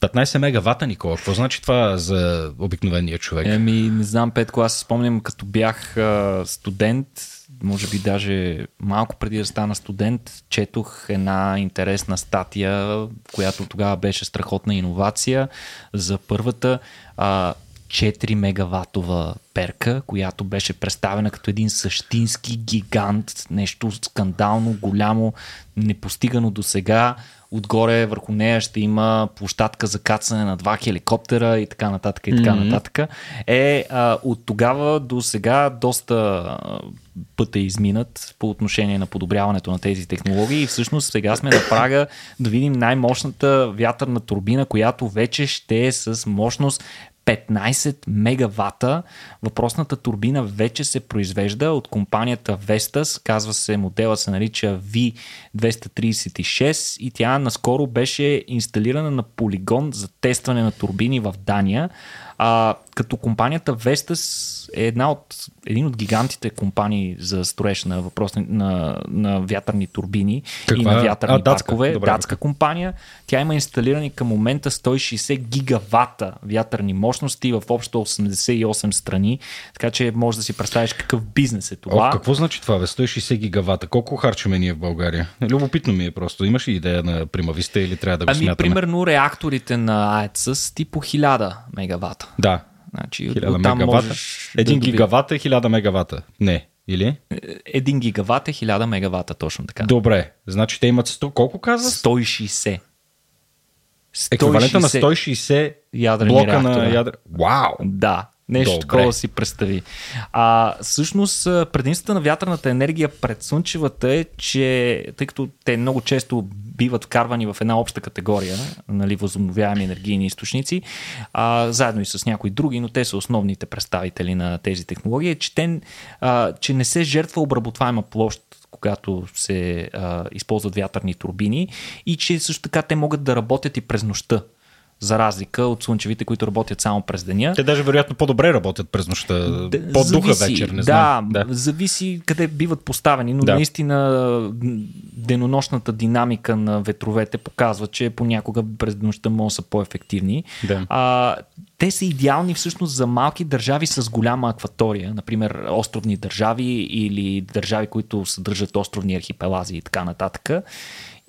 15 мегавата, Никола. Какво значи това за обикновения човек? Еми, не знам, Петко, аз спомням като бях а, студент, може би даже малко преди да стана студент, четох една интересна статия, която тогава беше страхотна иновация за първата а, 4 мегаватова перка, която беше представена като един същински гигант, нещо скандално, голямо, непостигано до сега. Отгоре върху нея ще има площадка за кацане на два хеликоптера и така нататък и така mm-hmm. нататък. Е, а, от тогава до сега доста път е изминат по отношение на подобряването на тези технологии и всъщност сега сме на прага да видим най-мощната вятърна турбина, която вече ще е с мощност 15 мегавата. Въпросната турбина вече се произвежда от компанията Vestas, казва се, модела се нарича V236 и тя наскоро беше инсталирана на полигон за тестване на турбини в Дания. А, като компанията Vestas е една от, един от гигантите компании за строеж на въпрос на, на вятърни турбини Каква? и на вятърни а, датска. паркове. Добре, датска компания. Тя има инсталирани към момента 160 гигавата вятърни мощности в общо 88 страни. Така че може да си представиш какъв бизнес е това. О, какво значи това, бе? 160 гигавата? Колко харчаме ние в България? Любопитно ми е просто. Имаш ли идея на примависта или трябва да го ами, смятаме? примерно реакторите на АЕЦ с типо 1000 мегавата. Да, Значи, 1000 мегавата. Един да гигават е 1000 мегавата. Не, Или? Един гигават е 1000 мегавата, точно така. Добре, значи те имат 100, колко каза? 160. Еквивалента на 160 ядрени блока реактора. на ядра. Вау! Да, нещо Добре. такова си представи. А, всъщност, предимствата на вятърната енергия пред слънчевата е, че тъй като те много често биват вкарвани в една обща категория, нали, възобновяеми енергийни източници, а, заедно и с някои други, но те са основните представители на тези технологии, че, те, а, че не се жертва обработваема площ когато се а, използват вятърни турбини и че също така те могат да работят и през нощта за разлика от слънчевите, които работят само през деня. Те даже вероятно по-добре работят през нощта. Д- По-духа вечер, не да, знам. Да, зависи къде биват поставени, но Да. наистина денонощната динамика на ветровете показва, че понякога през нощта могат да са по-ефективни. Да. А, те са идеални всъщност за малки държави с голяма акватория, например островни държави или държави, които съдържат островни архипелази и така нататък.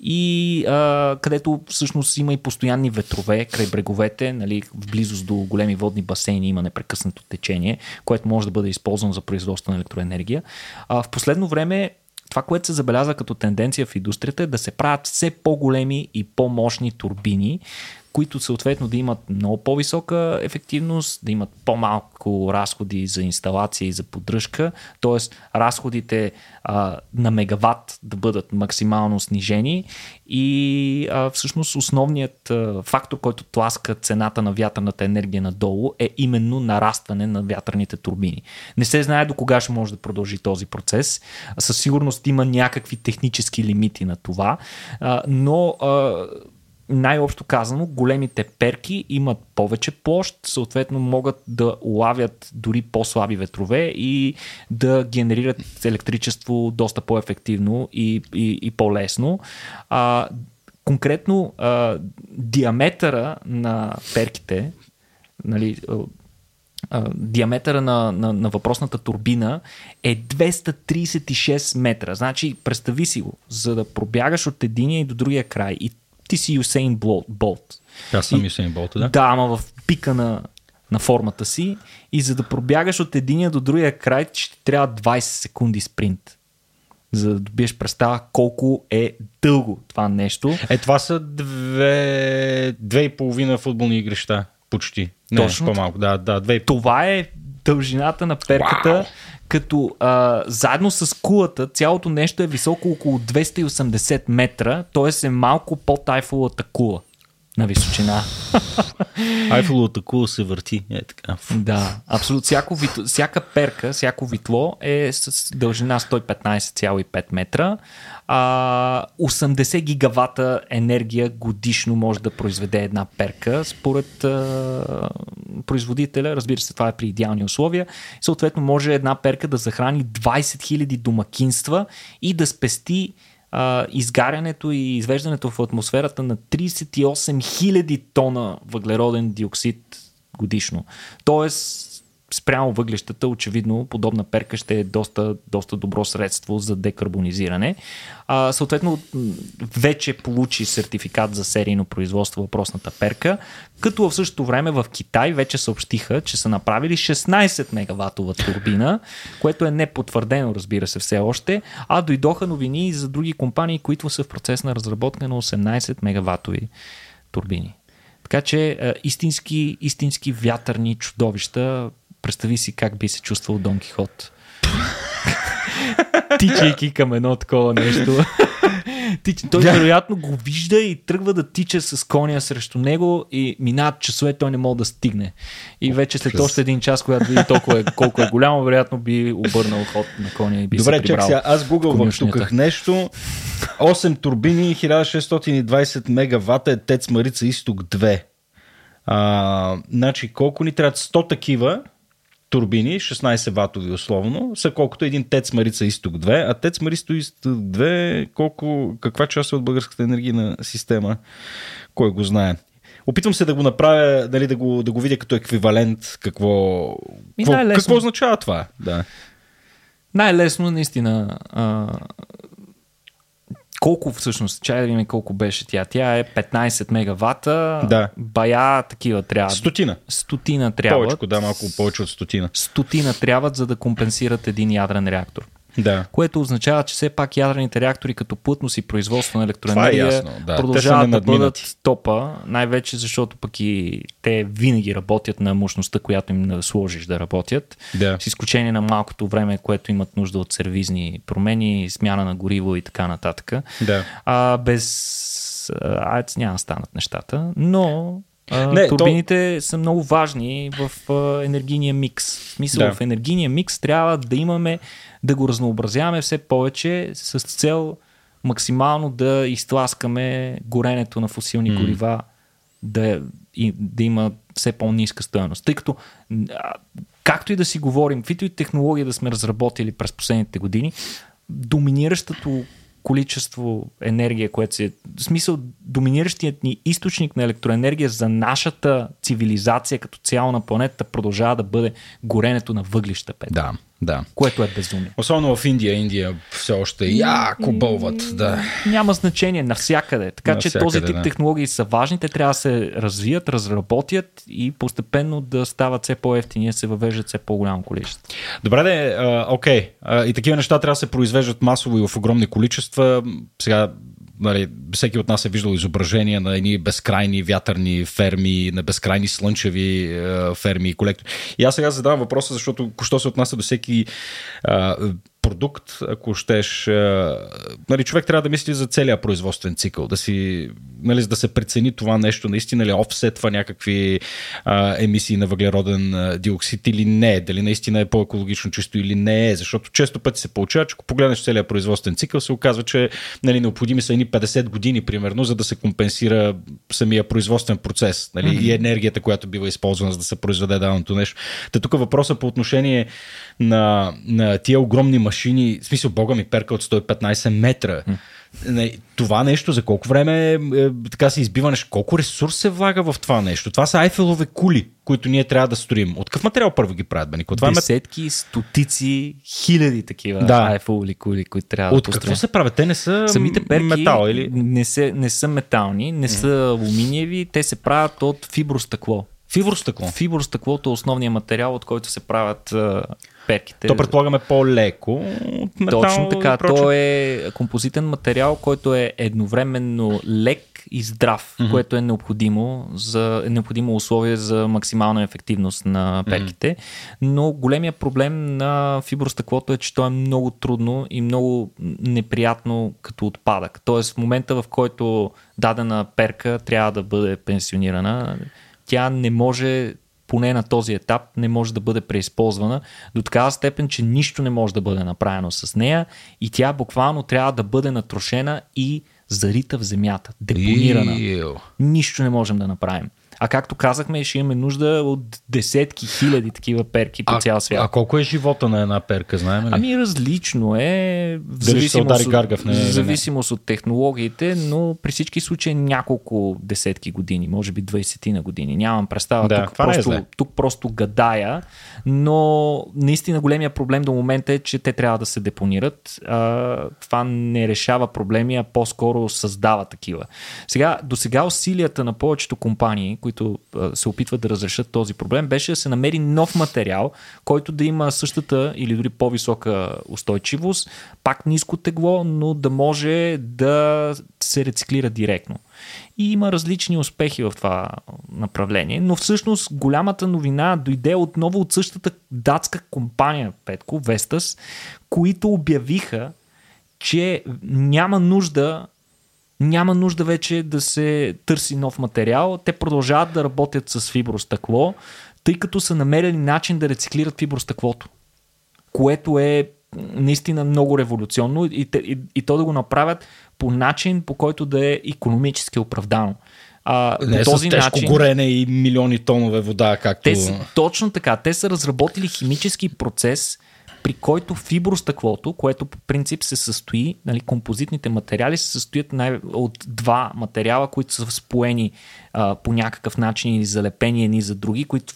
И а, където всъщност има и постоянни ветрове край бреговете, нали, в близост до големи водни басейни има непрекъснато течение, което може да бъде използвано за производство на електроенергия. А, в последно време това, което се забеляза като тенденция в индустрията е да се правят все по-големи и по-мощни турбини, които съответно да имат много по-висока ефективност, да имат по-малко разходи за инсталация и за поддръжка, т.е. разходите а, на мегаватт да бъдат максимално снижени и а, всъщност основният а, фактор, който тласка цената на вятърната енергия надолу е именно нарастване на вятърните турбини. Не се знае до кога ще може да продължи този процес. Със сигурност има някакви технически лимити на това, а, но а, най-общо казано, големите перки имат повече площ, съответно могат да улавят дори по-слаби ветрове и да генерират електричество доста по-ефективно и, и, и по-лесно. А, конкретно а, диаметъра на перките, нали, а, диаметъра на, на, на въпросната турбина е 236 метра. Значи, представи си го, за да пробягаш от единия и до другия край и ти си Юсейн Болт. Аз съм И- Юсейн Болт, да? Да, ама в пика на, на формата си и за да пробягаш от единия до другия край, ще ти трябва 20 секунди спринт. За да добиеш представа колко е дълго това нещо. Е, това са две, две и половина футболни игрища. Почти. Не, Точно по-малко. Да, да, две и. Това е дължината на перката, Вау! Като а, заедно с кулата цялото нещо е високо около 280 метра, т.е. е малко под айфолата кула на височина. Айфеловата кула се върти. Е, така. Да, абсолютно. Всяко вит... Всяка перка, всяко витло е с дължина 115,5 метра. А, 80 гигавата енергия годишно може да произведе една перка, според а, производителя. Разбира се, това е при идеални условия. Съответно, може една перка да захрани 20 000 домакинства и да спести а, изгарянето и извеждането в атмосферата на 38 000 тона въглероден диоксид годишно. Тоест, спрямо въглещата, очевидно, подобна перка ще е доста, доста добро средство за декарбонизиране. А, съответно, вече получи сертификат за серийно производство въпросната перка, като в същото време в Китай вече съобщиха, че са направили 16 мегаватова турбина, което е непотвърдено, разбира се, все още, а дойдоха новини и за други компании, които са в процес на разработка на 18 мегаватови турбини. Така че а, истински, истински вятърни чудовища. Представи си как би се чувствал Дон Кихот. Тичайки към едно такова нещо. Тич... Той вероятно го вижда и тръгва да тича с коня срещу него и минават часове, той не може да стигне. И вече след още един час, когато види толкова е, колко е голямо, вероятно би обърнал ход на коня и би Добре, се прибрал. сега. Аз гугълвах тук нещо. 8 турбини, 1620 мегавата е ТЕЦ Марица Изток 2. А, значи, колко ни трябват 100 такива турбини, 16 ватови условно, са колкото един ТЕЦ Марица Изток 2, а ТЕЦ Марица Изток 2 колко, каква част е от българската енергийна система, кой го знае. Опитвам се да го направя, дали да го, да го видя като еквивалент, какво, какво, какво означава това. Да. Най-лесно, наистина. А, колко всъщност, чай да видим колко беше тя. Тя е 15 мегавата. Да. Бая такива трябва. Стотина. Стотина трябва. Повече, да, малко повече от стотина. Стотина трябват, за да компенсират един ядрен реактор. Да. Което означава, че все пак ядрените реактори като плътност и производство на електроенергия е да. продължават да бъдат топа, най-вече защото пък и те винаги работят на мощността, която им да сложиш да работят. Да. С изключение на малкото време, което имат нужда от сервизни промени, смяна на гориво и така нататък. Да. А без АЕЦ няма станат нещата, но не, турбините то... са много важни в енергийния микс. В смисъл, да. в енергийния микс трябва да имаме, да го разнообразяваме все повече с цел максимално да изтласкаме горенето на фусилни mm. горива, да, и, да има все по-ниска стоеност. Тъй като, както и да си говорим, каквито и технологии да сме разработили през последните години, доминиращото количество енергия, което се... В смисъл, доминиращият ни източник на електроенергия за нашата цивилизация като цяло на планетата продължава да бъде горенето на въглища. Пет. Да, да. Което е безумие. Особено в Индия. Индия все още яко бълват. Да. Няма значение навсякъде. Така навсякъде, че този тип да. технологии са важни. Те трябва да се развият, разработят и постепенно да стават все по-ефтини, се въвеждат все по-голямо количество. Добре, де, окей. И такива неща трябва да се произвеждат масово и в огромни количества. Сега нали, всеки от нас е виждал изображения на едни безкрайни вятърни ферми, на безкрайни слънчеви е, ферми и колектори. И аз сега задавам въпроса, защото що се отнася до всеки е, продукт, ако щеш. Нали, човек трябва да мисли за целият производствен цикъл, да, си, нали, да се прецени това нещо, наистина ли офсетва някакви а, емисии на въглероден диоксид или не, дали наистина е по-екологично чисто или не е, защото често пъти се получава, че ако погледнеш целият производствен цикъл, се оказва, че нали, необходими са едни 50 години, примерно, за да се компенсира самия производствен процес нали, mm-hmm. и енергията, която бива използвана, за да се произведе даденото нещо. Та тук въпросът по отношение на, на тия огромни машини, в смисъл, бога ми перка от 115 метра. Това нещо за колко време е, така се избиваш, колко ресурс се влага в това нещо? Това са айфелове кули, които ние трябва да строим. От какъв материал първо ги правят, Бенико? Това е Десетки, е... стотици, хиляди такива да. айфелови кули, които трябва От да От какво се правят? Те не са Самите перки метал или? Не, се, не са метални, не са алуминиеви, те се правят от фибростъкло. Фибростъкло? Фибростъклото е основният материал, от който се правят перките. То предполагаме по-леко метал Точно така. То е композитен материал, който е едновременно лек и здрав, mm-hmm. което е необходимо, за, е необходимо условие за максимална ефективност на перките. Mm-hmm. Но големия проблем на фибростъклото е, че то е много трудно и много неприятно като отпадък. Тоест в момента, в който дадена перка трябва да бъде пенсионирана, тя не може поне на този етап не може да бъде преизползвана до такава степен, че нищо не може да бъде направено с нея и тя буквално трябва да бъде натрошена и зарита в земята, депонирана. Нищо не можем да направим. А както казахме, ще имаме нужда от десетки хиляди такива перки по а, цял свят. А колко е живота на една перка, знаем ли? Ами различно е. В зависимост, от, не, зависимост от технологиите, но при всички случаи няколко десетки години, може би 20 на години. Нямам представа. Да, тук, просто, е тук просто гадая, но наистина големия проблем до момента е, че те трябва да се депонират. А, това не решава проблеми, а по-скоро създава такива. Сега, до сега усилията на повечето компании, които се опитват да разрешат този проблем, беше да се намери нов материал, който да има същата или дори по-висока устойчивост, пак ниско тегло, но да може да се рециклира директно. И има различни успехи в това направление, но всъщност голямата новина дойде отново от същата датска компания, Петко, Vestas, които обявиха, че няма нужда няма нужда вече да се търси нов материал. Те продължават да работят с фибростъкло, тъй като са намерили начин да рециклират фибростъклото, което е наистина много революционно и, и, и то да го направят по начин, по който да е економически оправдано. А, Не по този с тежко начин, горене и милиони тонове вода, както... Те са, точно така. Те са разработили химически процес, при който фибростъклото, което по принцип се състои, нали, композитните материали се състоят най- от два материала, които са споени а, по някакъв начин или залепени едни за други, които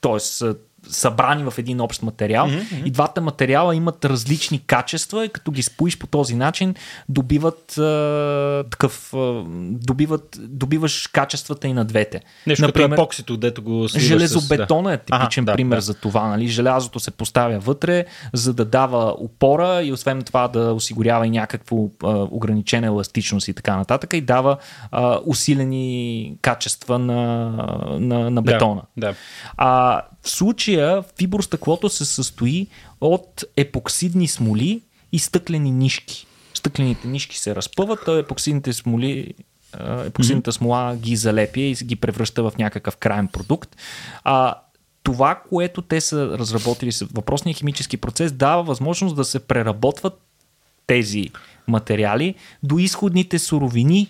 Тоест, събрани в един общ материал. Mm-hmm. И двата материала имат различни качества и като ги споиш по този начин, добиват а, такъв. А, добиват, добиваш качествата и на двете. Нещо Например, като епоксито, дето го Железобетона с... е типичен ага, пример да, за това. Нали? Желязото се поставя вътре, за да дава опора и освен това да осигурява и някакво а, ограничена еластичност и така нататък и дава а, усилени качества на, на, на бетона. Да, да. А, в случая фибростъклото се състои от епоксидни смоли и стъклени нишки. Стъклените нишки се разпъват, а епоксидните смоли епоксидната смола ги залепя и ги превръща в някакъв крайен продукт. А, това, което те са разработили с въпросния химически процес, дава възможност да се преработват тези материали до изходните суровини,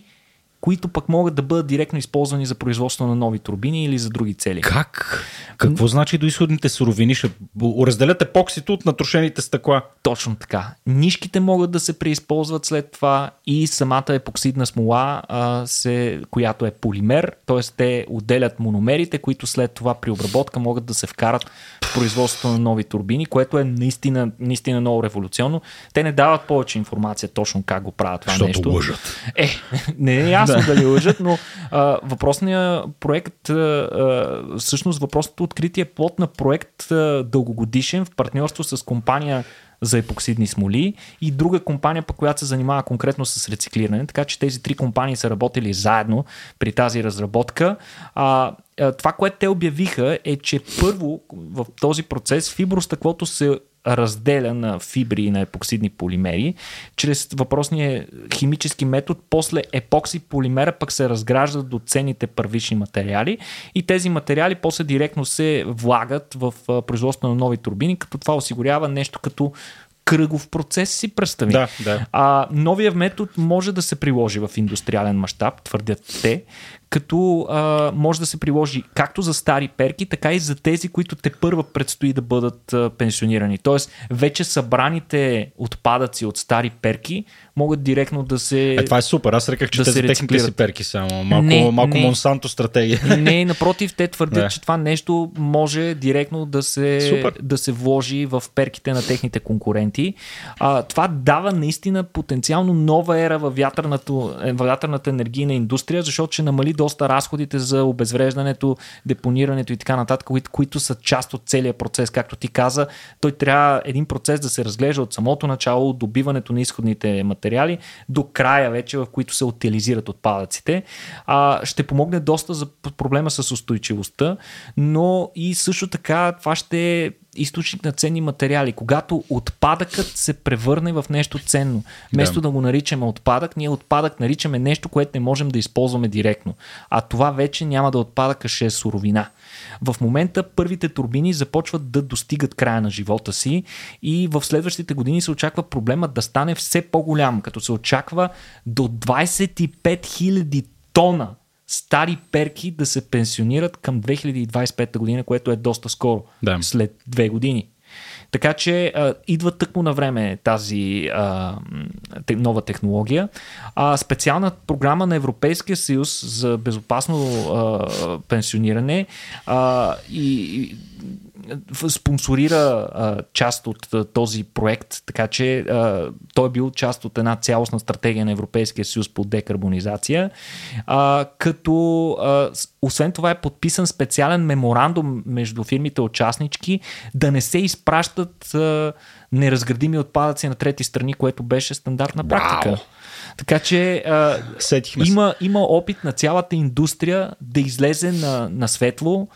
които пък могат да бъдат директно използвани за производство на нови турбини или за други цели. Как? Какво Н... значи до изходните суровини? Ще разделят епоксито от натрошените стъкла. Точно така. Нишките могат да се преизползват след това и самата епоксидна смола, а, се, която е полимер, т.е. те отделят мономерите, които след това при обработка могат да се вкарат в производството на нови турбини, което е наистина, наистина много революционно. Те не дават повече информация точно как го правят това Защото нещо. лъжат. Е, не е ясно ясно дали лъжат, но а, въпросният проект, а, всъщност въпросното откритие е плод на проект а, дългогодишен в партньорство с компания за епоксидни смоли и друга компания, по която се занимава конкретно с рециклиране. Така че тези три компании са работили заедно при тази разработка. А, това, което те обявиха е, че първо в този процес фибростъклото се разделя на фибри и на епоксидни полимери, чрез въпросния химически метод, после епокси полимера пък се разграждат до ценните първични материали и тези материали после директно се влагат в производство на нови турбини, като това осигурява нещо като кръгов процес си представи. Да, да. А, новия метод може да се приложи в индустриален мащаб, твърдят те, като а, може да се приложи както за стари перки, така и за тези, които те първа предстои да бъдат а, пенсионирани. Тоест, вече събраните отпадъци от стари перки могат директно да се. Е, това е супер. Аз реках, че да тези техните си перки само. Малко, не, малко не. Монсанто стратегия. Не, напротив, те твърдят, не. че това нещо може директно да се, да се вложи в перките на техните конкуренти. А, това дава наистина потенциално нова ера в вятърната, вятърната енергийна индустрия, защото ще намали доста разходите за обезвреждането, депонирането и така нататък, които, които са част от целия процес. Както ти каза, той трябва един процес да се разглежда от самото начало, от добиването на изходните материали до края вече, в които се утилизират отпадъците. А, ще помогне доста за проблема с устойчивостта, но и също така това ще източник на ценни материали. Когато отпадъкът се превърне в нещо ценно, вместо да. да го наричаме отпадък, ние отпадък наричаме нещо, което не можем да използваме директно. А това вече няма да отпадъка, ще е суровина. В момента първите турбини започват да достигат края на живота си и в следващите години се очаква проблемът да стане все по-голям, като се очаква до 25 000 тона стари перки да се пенсионират към 2025 година, което е доста скоро, да. след две години. Така че а, идва тъкмо на време тази а, те, нова технология. А, специална програма на Европейския съюз за безопасно а, пенсиониране а, и спонсорира а, част от а, този проект, така че а, той е бил част от една цялостна стратегия на Европейския съюз по декарбонизация, а, като а, освен това е подписан специален меморандум между фирмите участнички да не се изпращат а, неразградими отпадъци на трети страни, което беше стандартна практика. Wow. Така че а, има, има опит на цялата индустрия да излезе на, на светло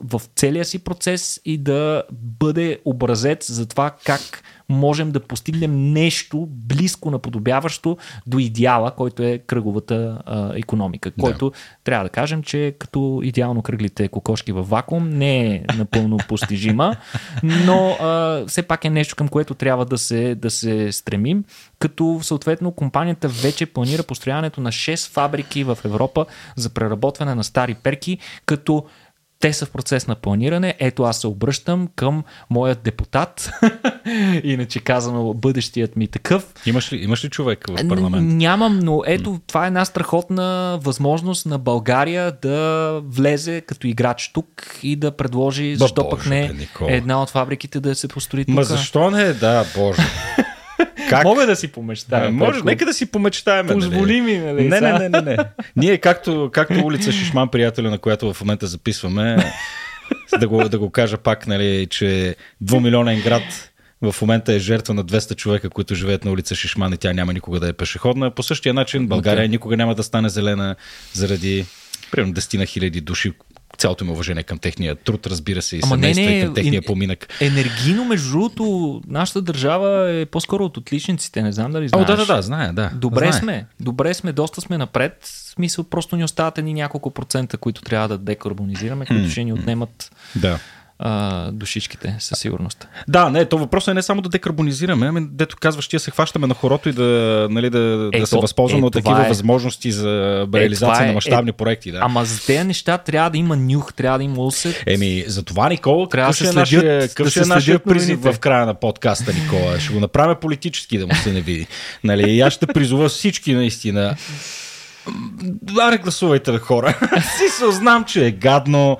в целия си процес и да бъде образец за това как можем да постигнем нещо близко наподобяващо до идеала, който е кръговата а, економика, да. който трябва да кажем, че като идеално кръглите кокошки в вакуум не е напълно постижима, но а, все пак е нещо към което трябва да се, да се стремим, като съответно компанията вече планира построяването на 6 фабрики в Европа за преработване на стари перки, като те са в процес на планиране. Ето аз се обръщам към моят депутат, иначе казано бъдещият ми такъв. Имаш ли, имаш ли човек в парламент? Нямам, но ето това е една страхотна възможност на България да влезе като играч тук и да предложи, защо Боже, пък не Никола. една от фабриките да се построи тук. Ма защо не? Да, Боже. Как? Мога да си помечтаем. Може, нека да си помечтаем. Нали? Позволи ми, нали? Не, не, не, не, не. Ние, както, както улица Шишман, приятеля, на която в момента записваме, да го, да го кажа пак, нали, че двумилионен град в момента е жертва на 200 човека, които живеят на улица Шишман и тя няма никога да е пешеходна. По същия начин България okay. никога няма да стане зелена заради примерно 10 на хиляди души, цялото ми уважение към техния труд, разбира се, и Ама семейства не, не, и към техния поминък. Енергийно, между другото, нашата държава е по-скоро от отличниците, не знам дали знаеш. О, да, да, да, знае, да. Добре знае. сме, добре сме, доста сме напред. В смисъл, просто ни остават ни няколко процента, които трябва да декарбонизираме, които ще ни отнемат да а, душичките, със сигурност. Да, не, то въпросът е не само да декарбонизираме, ами дето казваш, ние се хващаме на хорото и да, нали, да, е, да се възползваме е, от такива е. възможности за е, реализация е, на мащабни е, проекти. Да. Ама за тези неща трябва да има нюх, трябва да има усет. Еми, за това, Никола, трябва да се е нашия, какъв да е нашия призив в края на подкаста, Никола? Ще го направя политически, да му се не види. Нали, и аз ще призова всички наистина Аре, гласувайте на хора. Си се знам, че е гадно.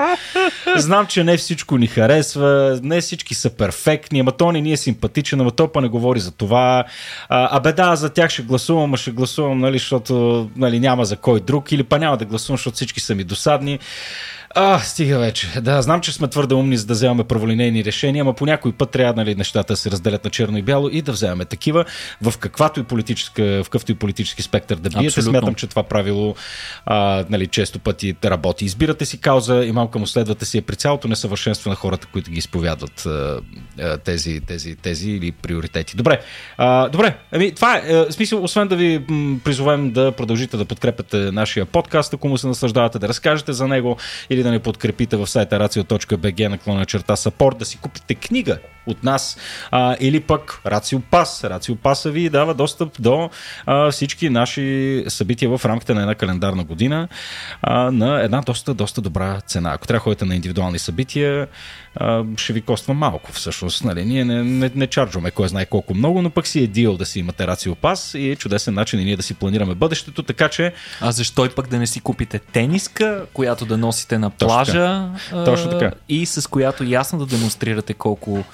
Знам, че не всичко ни харесва. Не всички са перфектни. Ама то не ни е симпатичен, ама то па не говори за това. А, абе да, за тях ще гласувам, а ще гласувам, нали, защото нали, няма за кой друг. Или па няма да гласувам, защото всички са ми досадни. А, стига вече. Да, знам, че сме твърде умни, за да вземаме праволинейни решения, ама по някой път трябва нали, нещата да се разделят на черно и бяло и да вземем такива в каквато и политическа, в какъвто и политически спектър да биете. Абсолютно. Смятам, че това правило а, нали, често пъти работи. Избирате си кауза и малко му следвате си е при цялото несъвършенство на хората, които ги изповядват а, тези, тези, тези или приоритети. Добре, а, добре. Ами, това е. В смисъл, освен да ви призовем да продължите да подкрепяте нашия подкаст, ако му се наслаждавате, да разкажете за него или да ни подкрепите в сайта racio.bg наклона черта support, да си купите книга от нас а, или пък Рацио Пас. Рацио Паса ви дава достъп до а, всички наши събития в рамките на една календарна година а, на една доста, доста добра цена. Ако трябва да ходите на индивидуални събития, а, ще ви коства малко всъщност. Нали? Ние не, не, не чарджваме кой знае колко много, но пък си е дил да си имате Рацио Пас и е чудесен начин и ние да си планираме бъдещето, така че... А защо и пък да не си купите тениска, която да носите на плажа Точно така. Точно така. и с която ясно да демонстрирате колко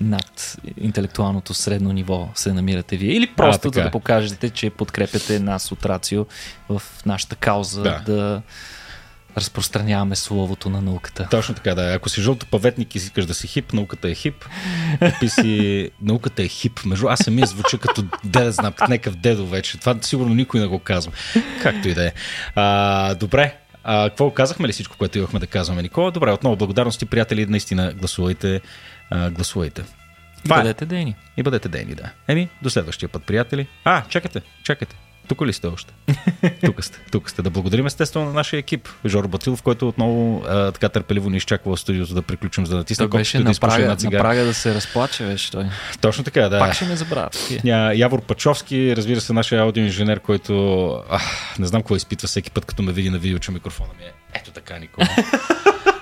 над интелектуалното средно ниво се намирате вие. Или просто а, да, да покажете, че подкрепяте нас от Рацио в нашата кауза да, да разпространяваме словото на науката. Точно така, да. Ако си жълто паветник и искаш да си хип, науката е хип. Купи си... науката е хип. Между аз самия звуча като деда, знам, някакъв дедо вече. Това сигурно никой не го казва. Както и да е. А, добре, а, какво казахме ли всичко, което имахме да казваме, Никола? Добре, отново благодарности, приятели. Наистина гласувайте а, гласувайте. И бъдете дейни. И бъдете дейни, да. Еми, до следващия път, приятели. А, чакайте, чакайте. Тук ли сте още? тук сте, тук сте. Да благодарим естествено на нашия екип. Жоро Батилов, който отново а, така търпеливо ни изчаква в студиото да приключим, за да натисне той беше на, да прага, на прага да се разплаче, беше той. Точно така, да. Пак ще ме забравят. Явор Пачовски, разбира се, нашия аудиоинженер, който а, не знам какво изпитва всеки път, като ме види на видео, че микрофона ми е ето така, Никола.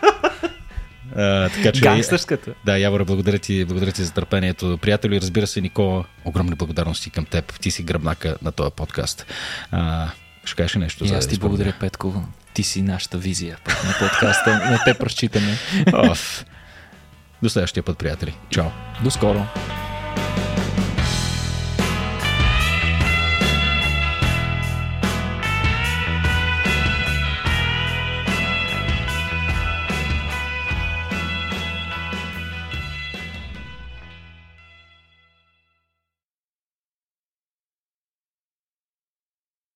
А, така, че, Гангстърската. Да, Явора, благодаря ти, благодаря ти за търпението. Приятели, разбира се, Никола, огромни благодарности към теб. Ти си гръбнака на този подкаст. А, ще кажеш нещо и за аз ти благодаря, Петко. Ти си нашата визия на подкаста. на те прочитаме. До следващия път, приятели. Чао. До скоро.